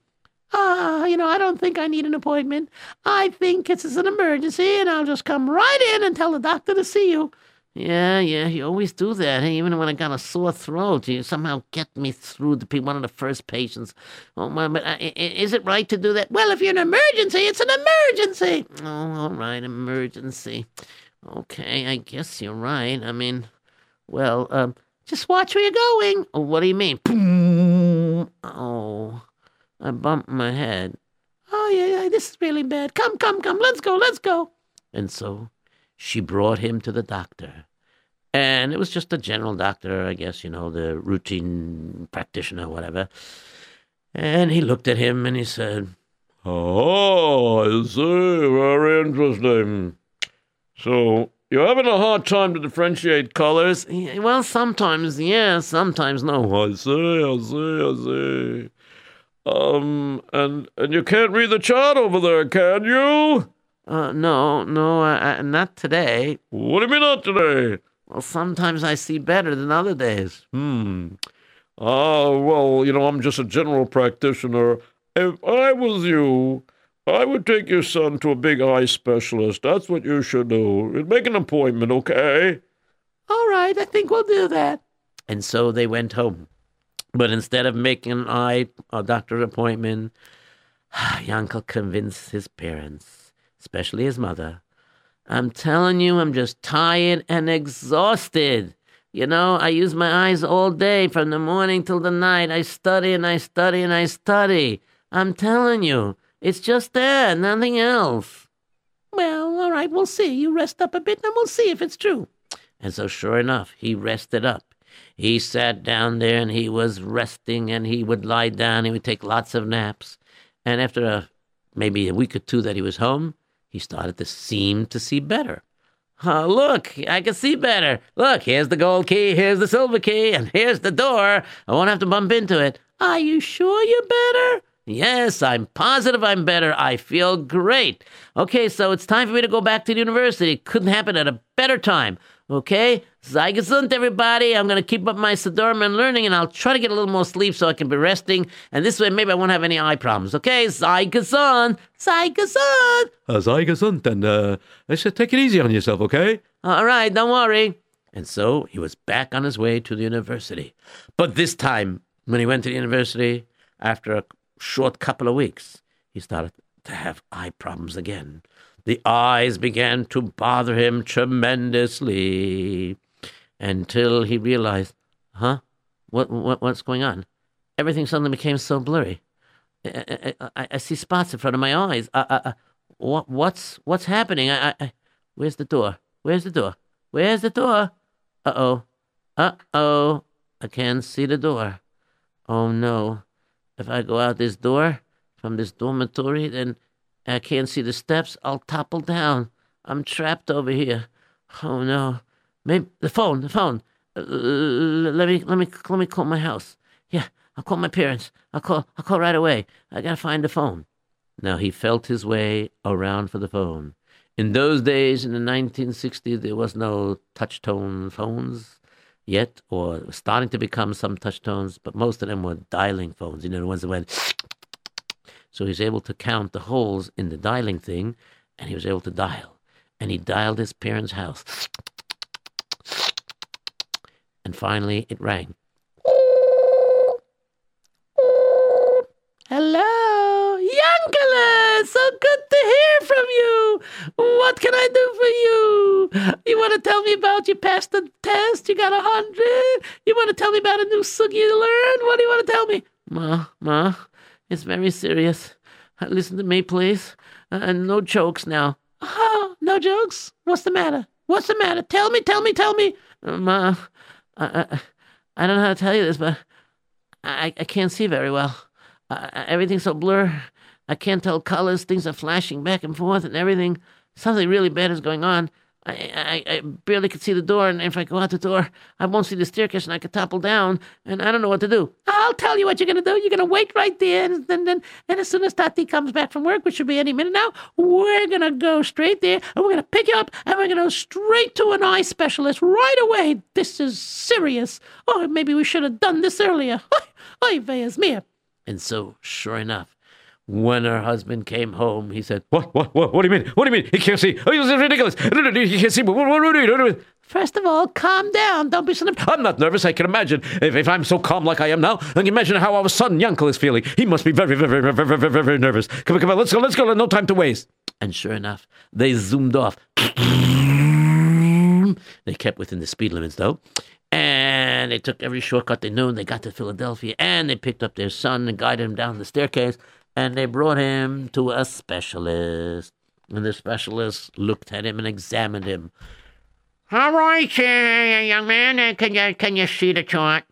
Ah, you know, I don't think I need an appointment. I think it's an emergency, and I'll just come right in and tell the doctor to see you. Yeah, yeah, you always do that. Hey, even when I got a sore throat, you somehow get me through to be one of the first patients. Oh, my, but uh, is it right to do that? Well, if you're an emergency, it's an emergency. Oh, all right, emergency. Okay, I guess you're right. I mean, well, um, Just watch where you're going. oh, what do you mean? Boom. Oh, I bumped my head. Oh, yeah, yeah, this is really bad. Come, come, come. Let's go, let's go. And so she brought him to the doctor. And it was just a general doctor, I guess, you know, the routine practitioner, whatever. And he looked at him and he said, Oh, I see. Very interesting. So, you're having a hard time to differentiate colors? "Yeah, Well, sometimes yes, sometimes no. I see, I see, I see. Um, and and you can't read the chart over there, can you? Uh, no, no, I, I, not today. What do you mean not today? Well, sometimes I see better than other days. Hmm. Ah, well, you know, I'm just a general practitioner. If I was you, I would take your son to a big eye specialist. That's what you should do. Make an appointment, okay? All right, I think we'll do that. And so they went home. But instead of making an eye a doctor appointment, Yankel convinced his parents, especially his mother. I'm telling you, I'm just tired and exhausted. You know, I use my eyes all day from the morning till the night. I study and I study and I study. I'm telling you, it's just that, nothing else. Well, all right, we'll see. You rest up a bit, and we'll see if it's true. And so, sure enough, he rested up. He sat down there and he was resting, and he would lie down. He would take lots of naps. And after a, maybe a week or two that he was home, he started to seem to see better. Oh, look, I can see better. Look, here's the gold key, here's the silver key, and here's the door. I won't have to bump into it. Are you sure you're better? Yes, I'm positive I'm better. I feel great. Okay, so it's time for me to go back to the university. Couldn't happen at a better time. Okay? Sei gesund, everybody. I'm going to keep up my and learning, and I'll try to get a little more sleep so I can be resting. And this way, maybe I won't have any eye problems. Okay? Sei gesund. Sei gesund. Uh, sei gesund, and uh, let's just take it easy on yourself, okay? All right, don't worry. And so he was back on his way to the university. But this time, when he went to the university, after a short couple of weeks, he started to have eye problems again. The eyes began to bother him tremendously until he realized, huh? What, what what's going on? Everything suddenly became so blurry. I, I, I, I see spots in front of my eyes. Uh, uh, what what's what's happening? I, I, I, where's the door? Where's the door? Where's the door? Uh oh. Uh oh. I can't see the door. Oh no. If I go out this door from this dormitory, then I can't see the steps. I'll topple down. I'm trapped over here. Oh no. Maybe the phone, the phone. Uh, let me let me let me call my house. Yeah, I'll call my parents. I'll call I'll call right away. I gotta find the phone. Now he felt his way around for the phone. In those days, in the 1960s, there was no touch tone phones yet, or starting to become some touch tones, but most of them were dialing phones. You know, the ones that went. So he's able to count the holes in the dialing thing, and he was able to dial. And he dialed his parents' house. And finally, it rang. Hello, Yankele. So good to hear from you. What can I do for you? You want to tell me about you passed the test? You got a hundred? You want to tell me about a new song you learned? What do you want to tell me? Ma, Ma, it's very serious. Uh, Listen to me, please. Uh, and no jokes now. Oh, no jokes. What's the matter? What's the matter? Tell me, tell me, tell me. Uh, Ma, I, I, I don't know how to tell you this, but I, I can't see very well. Uh, everything's so blur. I can't tell colors. Things are flashing back and forth and everything. Something really bad is going on. I, I, I barely could see the door, and if I go out the door, I won't see the staircase, and I could topple down, and I don't know what to do. I'll tell you what you're gonna do. You're gonna wait right there, and then, then and as soon as Tati comes back from work, which should be any minute now, we're gonna go straight there, and we're gonna pick you up, and we're gonna go straight to an eye specialist right away. This is serious. Oh, maybe we should have done this earlier. Oy veyes mir. And so, sure enough, when her husband came home, he said, What? What? What? What do you mean? What do you mean? He can't see. Oh, this is ridiculous. He can't see. What? What? What? what, what? First of all, calm down. Don't be so. Nervous. I'm not nervous. I can imagine. If, if I'm so calm like I am now, then you imagine how our son Yankel is feeling. He must be very, very, very, very, very, very, very nervous. Come on, come on. Let's go. Let's go. No time to waste. and sure enough, they zoomed off. They kept within the speed limits, though. And they took every shortcut they knew, and they got to Philadelphia, and they picked up their son and guided him down the staircase, and they brought him to a specialist. And the specialist looked at him and examined him. All right, uh, young man, uh, can you can you see the chart?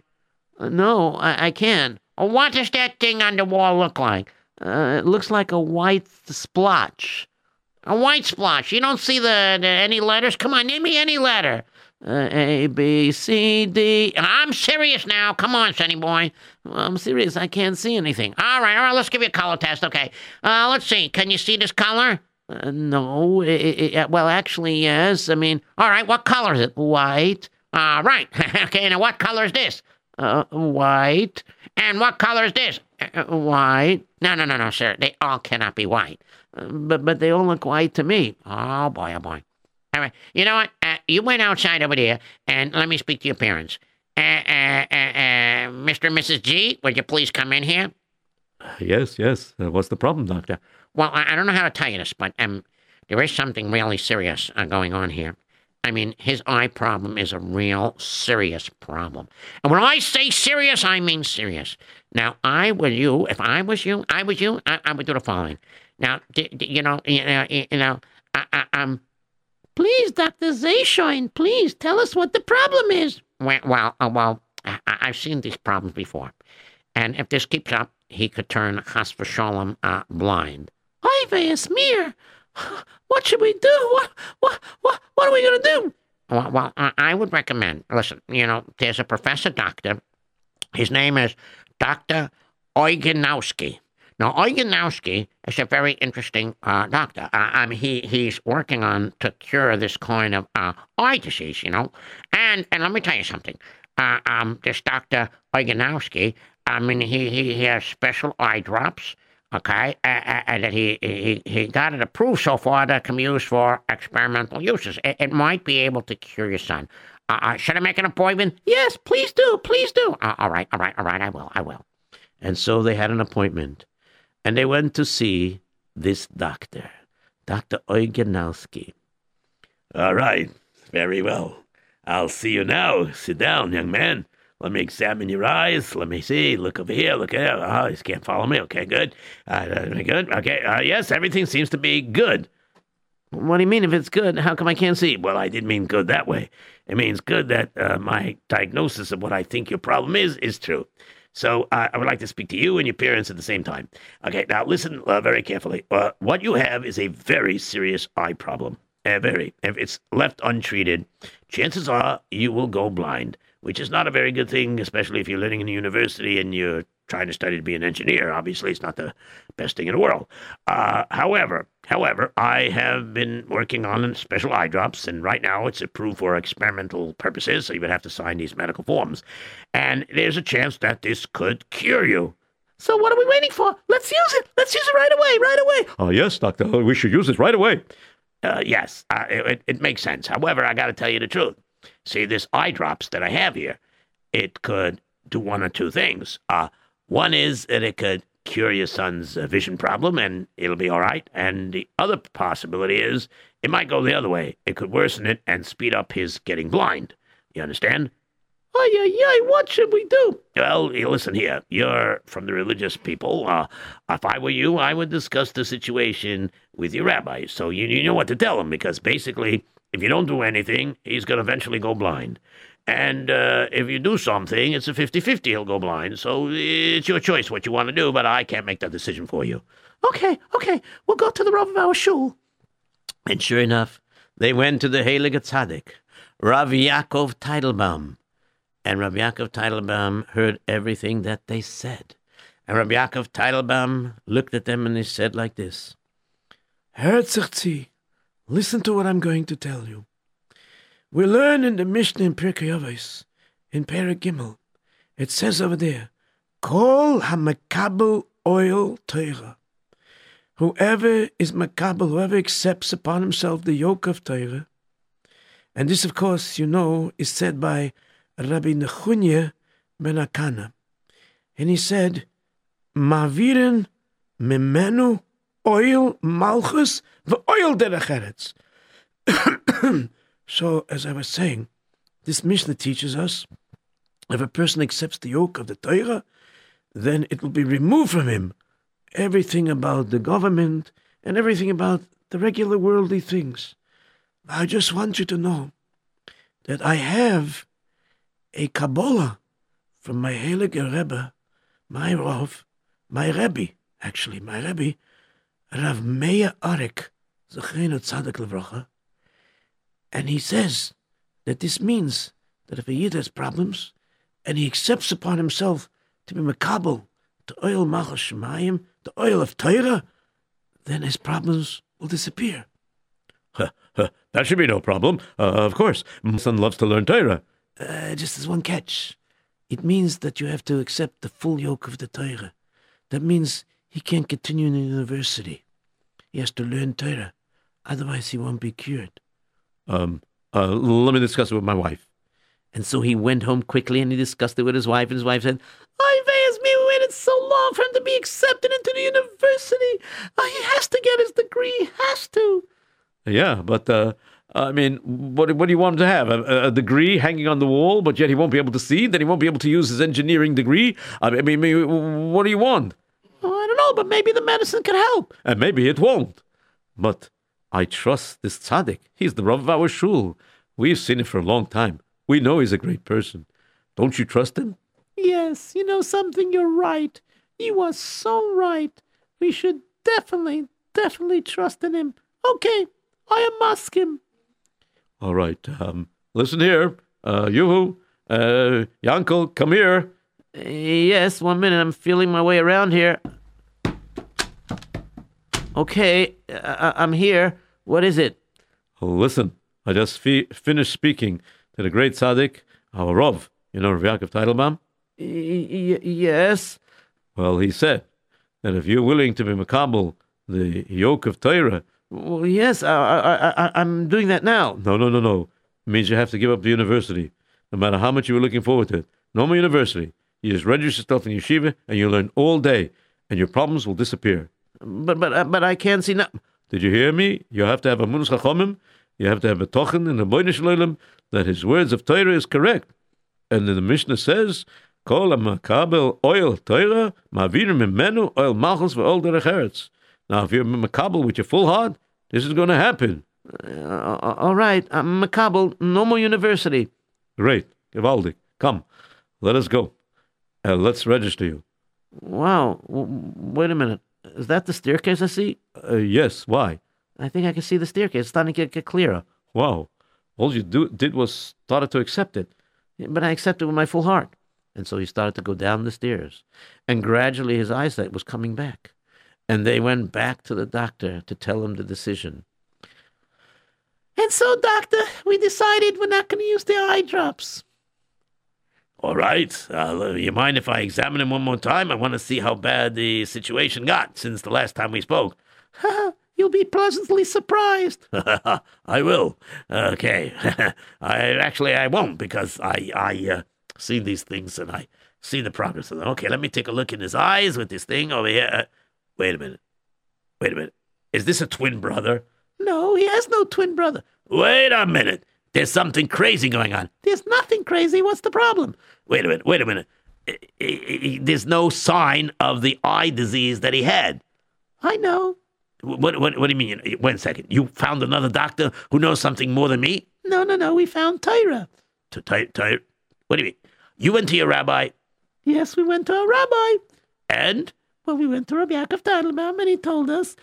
"Uh, No, I, I can. Uh, What does that thing on the wall look like? Uh, it looks like a white splotch. A white splotch. You don't see the, the any letters? Come on, name me any letter. Uh, a, B, C, D. I'm serious now. Come on, Sonny boy. I'm serious. I can't see anything. All right, all right. Let's give you a color test. Okay. Uh, let's see. Can you see this color? Uh, no, it, it, it- well, actually, yes. I mean, All right. What color is it? white, All right. okay. Now, what color is this? uh, white, And what color is this? uh, white. No, no, no, no, sir. They all cannot be white. Uh, but but they all look white to me. Oh boy, oh boy. All right. You know what? Uh, you went outside over there, and let me speak to your parents. Uh, uh, uh, uh, Mr. and Mrs. G, would you please come in here? Yes, yes. Uh, what's the problem, Doctor? Well, I, I don't know how to tell you this, but um, there is something really serious uh, going on here. I mean, his eye problem is a real serious problem. And when I say serious, I mean serious. Now, I were you, if I was you, I was you, I, I would do the following. Now, d- d- you know, you know, you know, I, I, um, Please, Dr. Zayshoin, please tell us what the problem is. well, well, uh, well I, I've seen these problems before. And if this keeps up, he could turn Chas v'sholem uh, blind. Oy mir. What should we do? What, what, what, what are we going to do? Well, well I, I would recommend. Listen, you know, there's a professor doctor. His name is Doctor Eugenowski. Now, Eugenowski is a very interesting uh, doctor. Uh, I mean, he he's working on to cure this kind of uh, eye disease, you know. And and let me tell you something. Uh, um, this Doctor Eugenowski, I mean, he, he he has special eye drops. Okay, uh, that he, he he got it approved so far that can be used for experimental uses. It, it might be able to cure your son. Uh, uh, should I make an appointment? Yes, please do, please do. Uh, all right, all right, all right. I will, I will. And so they had an appointment, and they went to see this doctor, Doctor Eugenowski. All right. Very well. I'll see you now. Sit down, young man. Let me examine your eyes. Let me see. Look over here. Look here. Oh, you can't follow me. Okay, good. Uh, uh, good. Okay. Uh, yes, everything seems to be good. What do you mean? If it's good, how come I can't see? Well, I didn't mean good that way. It means good that uh, my diagnosis of what I think your problem is is true. So uh, I would like to speak to you and your parents at the same time. Okay, now listen uh, very carefully. Uh, what you have is a very serious eye problem. Very. If it's left untreated, chances are you will go blind, which is not a very good thing, especially if you're learning in a university and you're trying to study to be an engineer. Obviously, it's not the best thing in the world. Uh, however, however, I have been working on special eye drops, and right now it's approved for experimental purposes. So you would have to sign these medical forms, and there's a chance that this could cure you. So what are we waiting for? Let's use it. Let's use it right away, right away. Oh, yes, Doctor. We should use this right away. Uh, yes, uh, it, it makes sense. However, I got to tell you the truth. See, this eye drops that I have here, it could do one or two things. Uh, one is that it could cure your son's uh, vision problem and it'll be all right. And the other possibility is it might go the other way. It could worsen it and speed up his getting blind. You understand? Ay, ay, ay, what should we do? Well, listen here. You're from the religious people. Uh, if I were you, I would discuss the situation with your rabbi, so you, you know what to tell him. Because basically, if you don't do anything, he's going to eventually go blind. And uh, if you do something, it's a 50-50 he'll go blind. So it's your choice what you want to do, but I can't make that decision for you. Okay, okay, we'll go to the Rav of our shul. And sure enough, they went to the Heilige Tzaddik, Rav Yaakov Teitelbaum. And Rav Yaakov Teitelbaum heard everything that they said. And Rav Yaakov Teitelbaum looked at them and he said like this. Herzogzi, listen to what I'm going to tell you. We learn in the Mishnah in Pirkei Avos, in Perek Gimel, it says over there, Kol hamakabel oil Torah. Whoever is makabel, whoever accepts upon himself the yoke of Torah, and this, of course, you know, is said by Rabbi Nechunya ben HaKanah. And he said, Maviren memenu oil malchus the oil derech So, as I was saying, this Mishnah teaches us if a person accepts the yoke of the Torah, then it will be removed from him everything about the government and everything about the regular worldly things. I just want you to know that I have a Kabbalah from my Heilige Rebbe, my Rav, my Rebbe, actually, my Rebbe, Rav Meir Arik, Zechreinu Tzadik Levracha, and he says that this means that if a Yid has problems and he accepts upon himself to be Makabal, the oil Malchus Shemayim, the oil of Torah, then his problems will disappear. Huh, huh, that should be no problem. Uh, of course, my son loves to learn Torah. Uh, just as one catch. It means that you have to accept the full yoke of the Torah. That means he can't continue in the university. He has to learn Torah. Otherwise, he won't be cured. Um, uh, let me discuss it with my wife. And so he went home quickly and he discussed it with his wife, and his wife said, Ay, has me waited so long for him to be accepted into the university. Uh, he has to get his degree. He has to. Yeah, but uh, I mean, what what do you want him to have? A, a, degree hanging on the wall, but yet he won't be able to see. Then he won't be able to use his engineering degree. I mean, what do you want? I don't know, but maybe the medicine can help. And maybe it won't. But I trust this tzaddik. He's the Rav of our shul. We've seen him for a long time. We know he's a great person. Don't you trust him? Yes, you know something, you're right. You are so right. We should definitely, definitely trust in him. Okay, I am ask him. All right. Um, listen here. Uh, Yoo-hoo. Uh, Yankel, come here. Yes, one minute. I'm feeling my way around here. Okay, I- I'm here. What is it? Oh, listen, I just fi- finished speaking to the great tzaddik, our Rav, you know, Rav Yaakov Teitelbaum? Y- yes. Well, he said that if you're willing to be makabel, the yoke of Torah. Well, yes, I, I, I, I'm doing that now. No, no, no, no. It means you have to give up the university, no matter how much you were looking forward to it. No more university. You just register yourself in yeshiva and you learn all day, and your problems will disappear. But but uh, but I can't see now. Did you hear me? You have to have a munus chachomim. You have to have a tochen in the boinish leilem that his words of Torah is correct. And then the Mishnah says, "Kol makabel oil Torah mavir mimenu oil malchus ve'ol derech Now, if you're makabel with your full heart, this is going to happen. Uh, all right, I'm makabel. No more university. Great, Givaldi. Come, let us go. Uh, let's register you. Wow. W- wait a minute. Is that the staircase I see? Uh, yes. Why? I think I can see the staircase. It's starting to get, get clearer. Wow. All you do, did was started to accept it. But I accepted with my full heart. And so he started to go down the stairs. And gradually his eyesight was coming back. And they went back to the doctor to tell him the decision. And so, doctor, we decided we're not going to use the eye drops. All right. Uh, you mind if I examine him one more time? I want to see how bad the situation got since the last time we spoke. You'll be pleasantly surprised. I will. Okay. I actually I won't because I I uh, see these things and I see the progress of them. Okay, let me take a look in his eyes with this thing over here. Uh, wait a minute. Wait a minute. Is this a twin brother? No, he has no twin brother. Wait a minute. There's something crazy going on. There's nothing crazy. What's the problem? Wait a minute. Wait a minute. There's no sign of the eye disease that he had. I know. What, what, what do you mean? Wait a second. You found another doctor who knows something more than me? No, no, no. We found Tyra. To ty- ty- what do you mean? You went to your rabbi Yes, we went to a rabbi. and Well, we went to Rabbi Yaakov Teitelbaum, and he told us,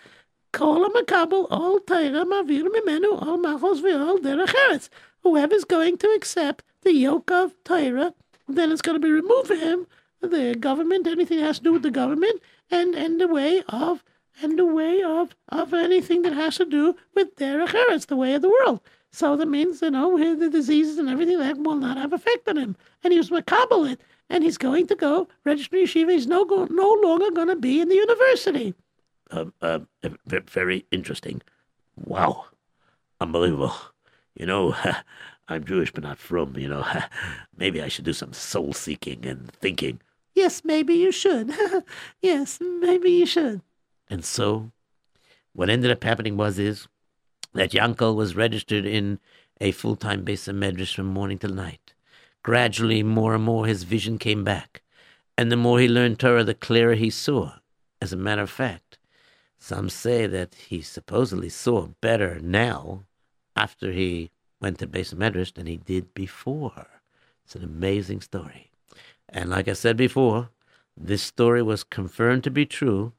Kol HaMakabel, all Tyra, Mavir Mimenu, all Malchus V'ol Derech Eretz. Whoever's going to accept the yoke of Tyra, then it's going to be removed for him, the government, anything that has to do with the government, and, and the way of, and the way of, of anything that has to do with Derech Eretz, the way of the world. So that means, you know, the diseases and everything that will not have effect on him. And he was Makabel it. And he's going to go register yeshiva. He's no, go, no longer going to be in the university. Um, um, very interesting. Wow, unbelievable. You know, I'm Jewish but not from. You know, maybe I should do some soul seeking and thinking. Yes, maybe you should. yes, maybe you should. And so, what ended up happening was is that Yankel was registered in a full-time Beis HaMedrash from morning till night. Gradually, more and more, his vision came back, and the more he learned Torah, the clearer he saw. As a matter of fact, some say that he supposedly saw better now, after he went to Beis HaMedrash, than he did before. It's an amazing story. And like I said before, this story was confirmed to be true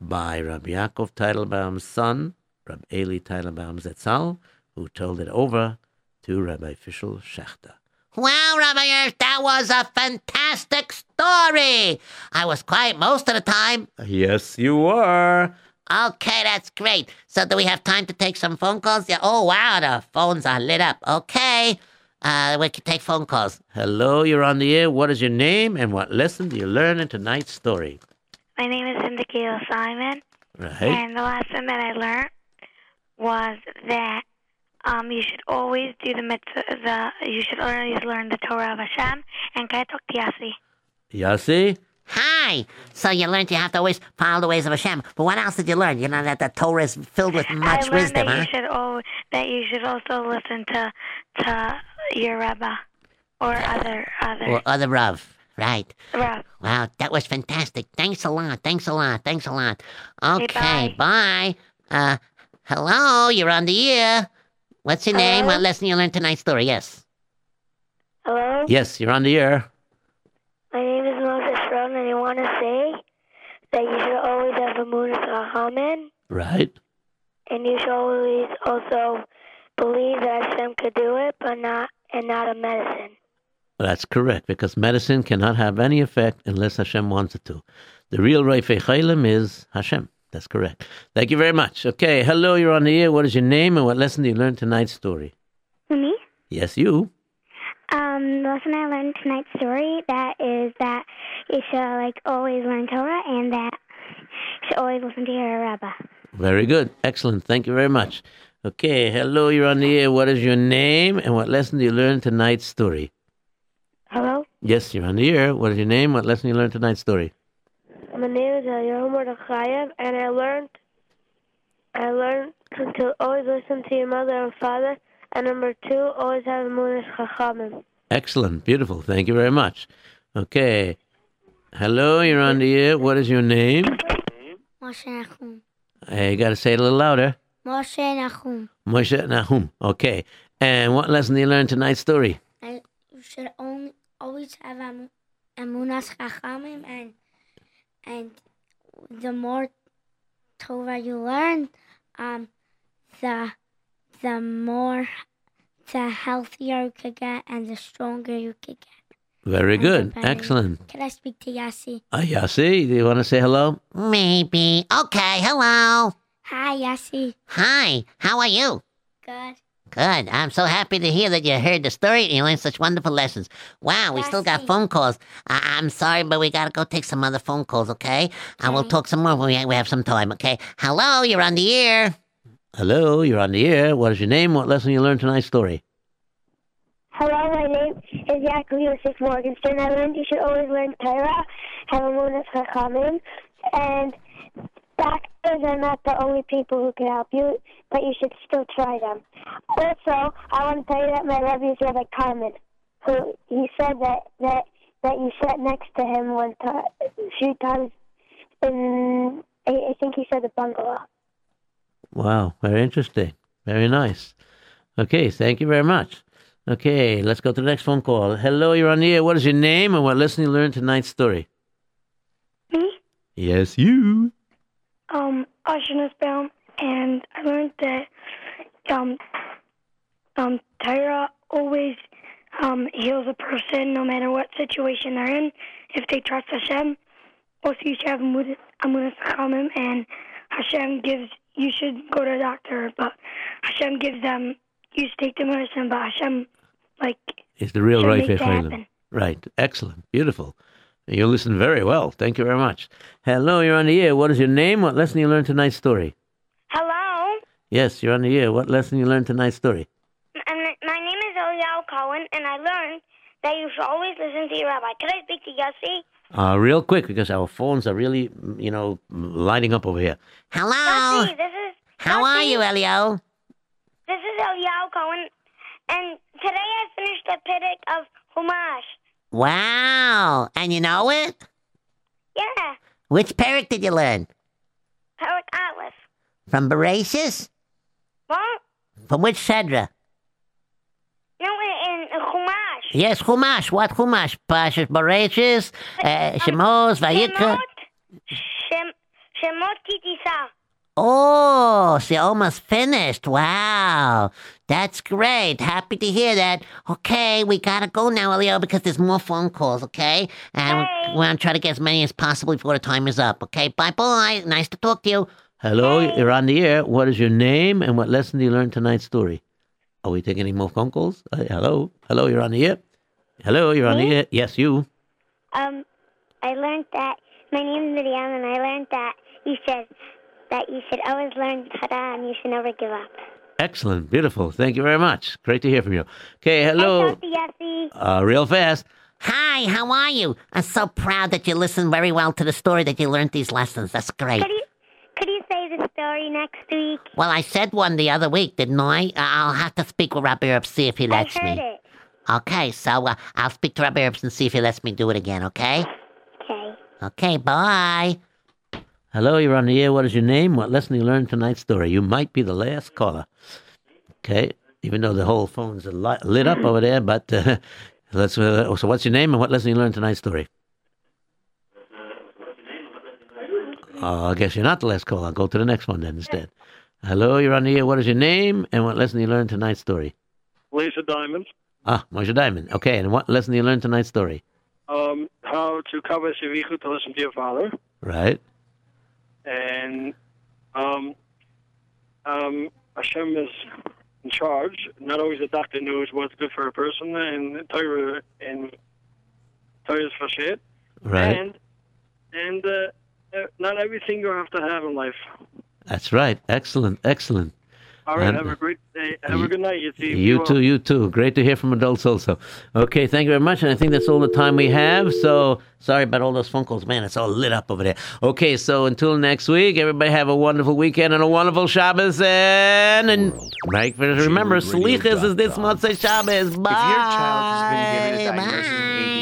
by Rabbi Yaakov Teitelbaum's son, Rabbi Eli Teitelbaum Zetzal, who told it over to Rabbi Fischel Schachter. Wow, Rabbi Hirsch, that was a fantastic story. I was quiet most of the time. Yes, you were. Okay, that's great. So do we have time to take some phone calls? Yeah. Oh, wow, the phones are lit up. Okay. Uh, we can take phone calls. Hello, you're on the air. What is your name and what lesson do you learn in tonight's story? My name is Indicator Simon, Right? and the lesson that I learned was that um, you should always do the mitzvah. The you should always learn the Torah of Hashem. And can I talk to Yassi? Yossi? Hi. So you learned you have to always follow the ways of Hashem. But what else did you learn? You know that the Torah is filled with much I learned wisdom, that huh? you should al- that you should also listen to to your Rebbe or other other Or other Rav. Right. Rav. Wow, that was fantastic. Thanks a lot. Thanks a lot. Thanks a lot. Okay, bye. bye. Uh, hello, you're on the air. What's your name? What lesson you learned tonight's story? Yes. Hello. Yes, you're on the air. My name is Moses Ron, and I want to say that you should always have a moon Haman, Right? and you should always also believe that Hashem could do it, but not and not a medicine. That's correct, because medicine cannot have any effect unless Hashem wants it to. The real Reifei Chaylim is Hashem. That's correct. Thank you very much. Okay, hello, you're on the air. What is your name and what lesson do you learn tonight's story? Me? Yes, you. Um, the lesson I learned tonight's story that is that you should like always learn Torah and that you should always listen to your rabbi. Very good. Excellent. Thank you very much. Okay, hello, you're on the air. What is your name and what lesson do you learn tonight's story? Hello, Yes, you're on the air. What is your name? What lesson do you learn tonight's story? my name is Eliyahu Mordechai, and I learned I learned to, to always listen to your mother and father, and number two, always have Munish Chachamim. Excellent. Beautiful. Thank you very much. Okay. Hello, you're on the air. What is your name? Moshe Nachum. Hey, you got to say it a little louder. Moshe Nachum. Moshe Nahum. Okay. And what lesson do you learn tonight's story? I, you should only always have am, Amunas Chachamim, and and the more Torah you learn, um, the the more the healthier you could get, and the stronger you could get. Very good. Independent. Excellent. Can I speak to Yassi? Uh, Yossi, do you want to say hello? Maybe. Okay, hello. Hi, Yassi. Hi, how are you? Good. Good. I'm so happy to hear that you heard the story and you learned such wonderful lessons. Wow, we still got Merci. phone calls. I- I'm sorry, but we gotta go take some other phone calls, okay? And we'll Okay. talk some more when we, we have some time, okay? Hello, you're on the air. Hello, you're on the air. What is your name? What lesson you learned tonight's story? Hello, my is Yaakov Yosef Morgenstern. I learned you should always learn Torah, have a moment Amunas Chachamim, and doctors are not the only people who can help you, but you should still try them. Also, I want to tell you that my Rebbe is Rabbi Carmen, who he said that that that you sat next to him one time, a few times in I, I think he said the bungalow. Wow, very interesting. Very nice. Okay, thank you very much. Okay, let's go to the next phone call. Hello, you're on the air. What is your name and what lesson you learned tonight's story? Me? Yes, you. um Ashina's bound and I learned that um um Tyra always um heals a person no matter what situation they're in if they trust Hashem. Also you should have Chachamim and Hashem gives you should go to a doctor but Hashem gives them you should take the medicine but Hashem like It's the real should right make that Right. Excellent. Beautiful. You listen very well. Thank you very much. Hello, you're on the air. What is your name? What lesson you learned tonight's story? Hello. Yes, you're on the air. What lesson you learned tonight's story? And my name is Eliel Cohen and I learned that you should always listen to your rabbi. Could I speak to Yossi? Uh, real quick, because our phones are really, you know, lighting up over here. Hello. Yossi, this is How are you, Elio? This is Eliel Cohen, and today I finished the Piddick of Humash. Wow. And you know it? Yeah, Which parak did you learn? Perik Atlas. From Bereshis? What? From which Sedra? No, in, in Humash. Yes, Chumash. What Chumash? Pashas Bereshis, uh, Shemos, Vayikra. Shemot, Shem, Shemot Titisa. Oh, she almost finished. Wow. That's great. Happy to hear that. Okay, we gotta go now, Elio, because there's more phone calls, okay? And we- Hey. we want to try to get as many as possible before the time is up, okay? Bye bye. Nice to talk to you. Hello, you're on the air. What is your name and what lesson do you learn tonight's story? Are we taking any more phone calls? Uh, hello, hello, you're on the air. Hello, you're on the air. Yes, you. Um, I learned that my name is Miriam, and I learned that you said that you should always learn Torah and you should never give up. Excellent, beautiful. Thank you very much. Great to hear from you. Okay, hello. Hey, Yossi. Uh, real fast. Hi, how are you? I'm so proud that you listened very well to the story that you learned these lessons. That's great. Could you could you say the story next week? Well, I said one the other week, didn't I? I'll have to speak with Rabbi Erps, see if he lets I heard me. it. Okay, so uh, I'll speak to Rabbi Erps and see if he lets me do it again, okay? Okay. Okay, bye. Hello, you're on the air. What is your name? What lesson you learned tonight's story? You might be the last caller. Okay, even though the whole phone's li- lit up over there, but uh, let's. Uh, so, what's your name and what lesson you learned tonight's story? Uh, I guess you're not the last caller. I'll go to the next one then instead. Hello, you're on the air. What is your name and what lesson you learned tonight's story? Lisa Diamond. Ah, Moshe Diamond. Okay, and what lesson you learned tonight's story? Um, how to cover Sevichu to listen to your father. Right. And um, um, Hashem is in charge. Not always the doctor knows what's good for a person, and Torah and Torah is for shit. Right. And and uh, uh, not everything you have to have in life. That's right. Excellent. Excellent. All right. And- have a great day. Have You- a good night. You, see You too, you too. Great to hear from adults also. Okay, thank you very much. And I think that's all the time we have. So sorry about all those phone calls. Man, it's all lit up over there. Okay, so until next week, everybody have a wonderful weekend and a wonderful Shabbos. And, and make sure to remember, Slichas is this Motzei Shabbos. Bye. If your child has been given a Bye. diagnosis of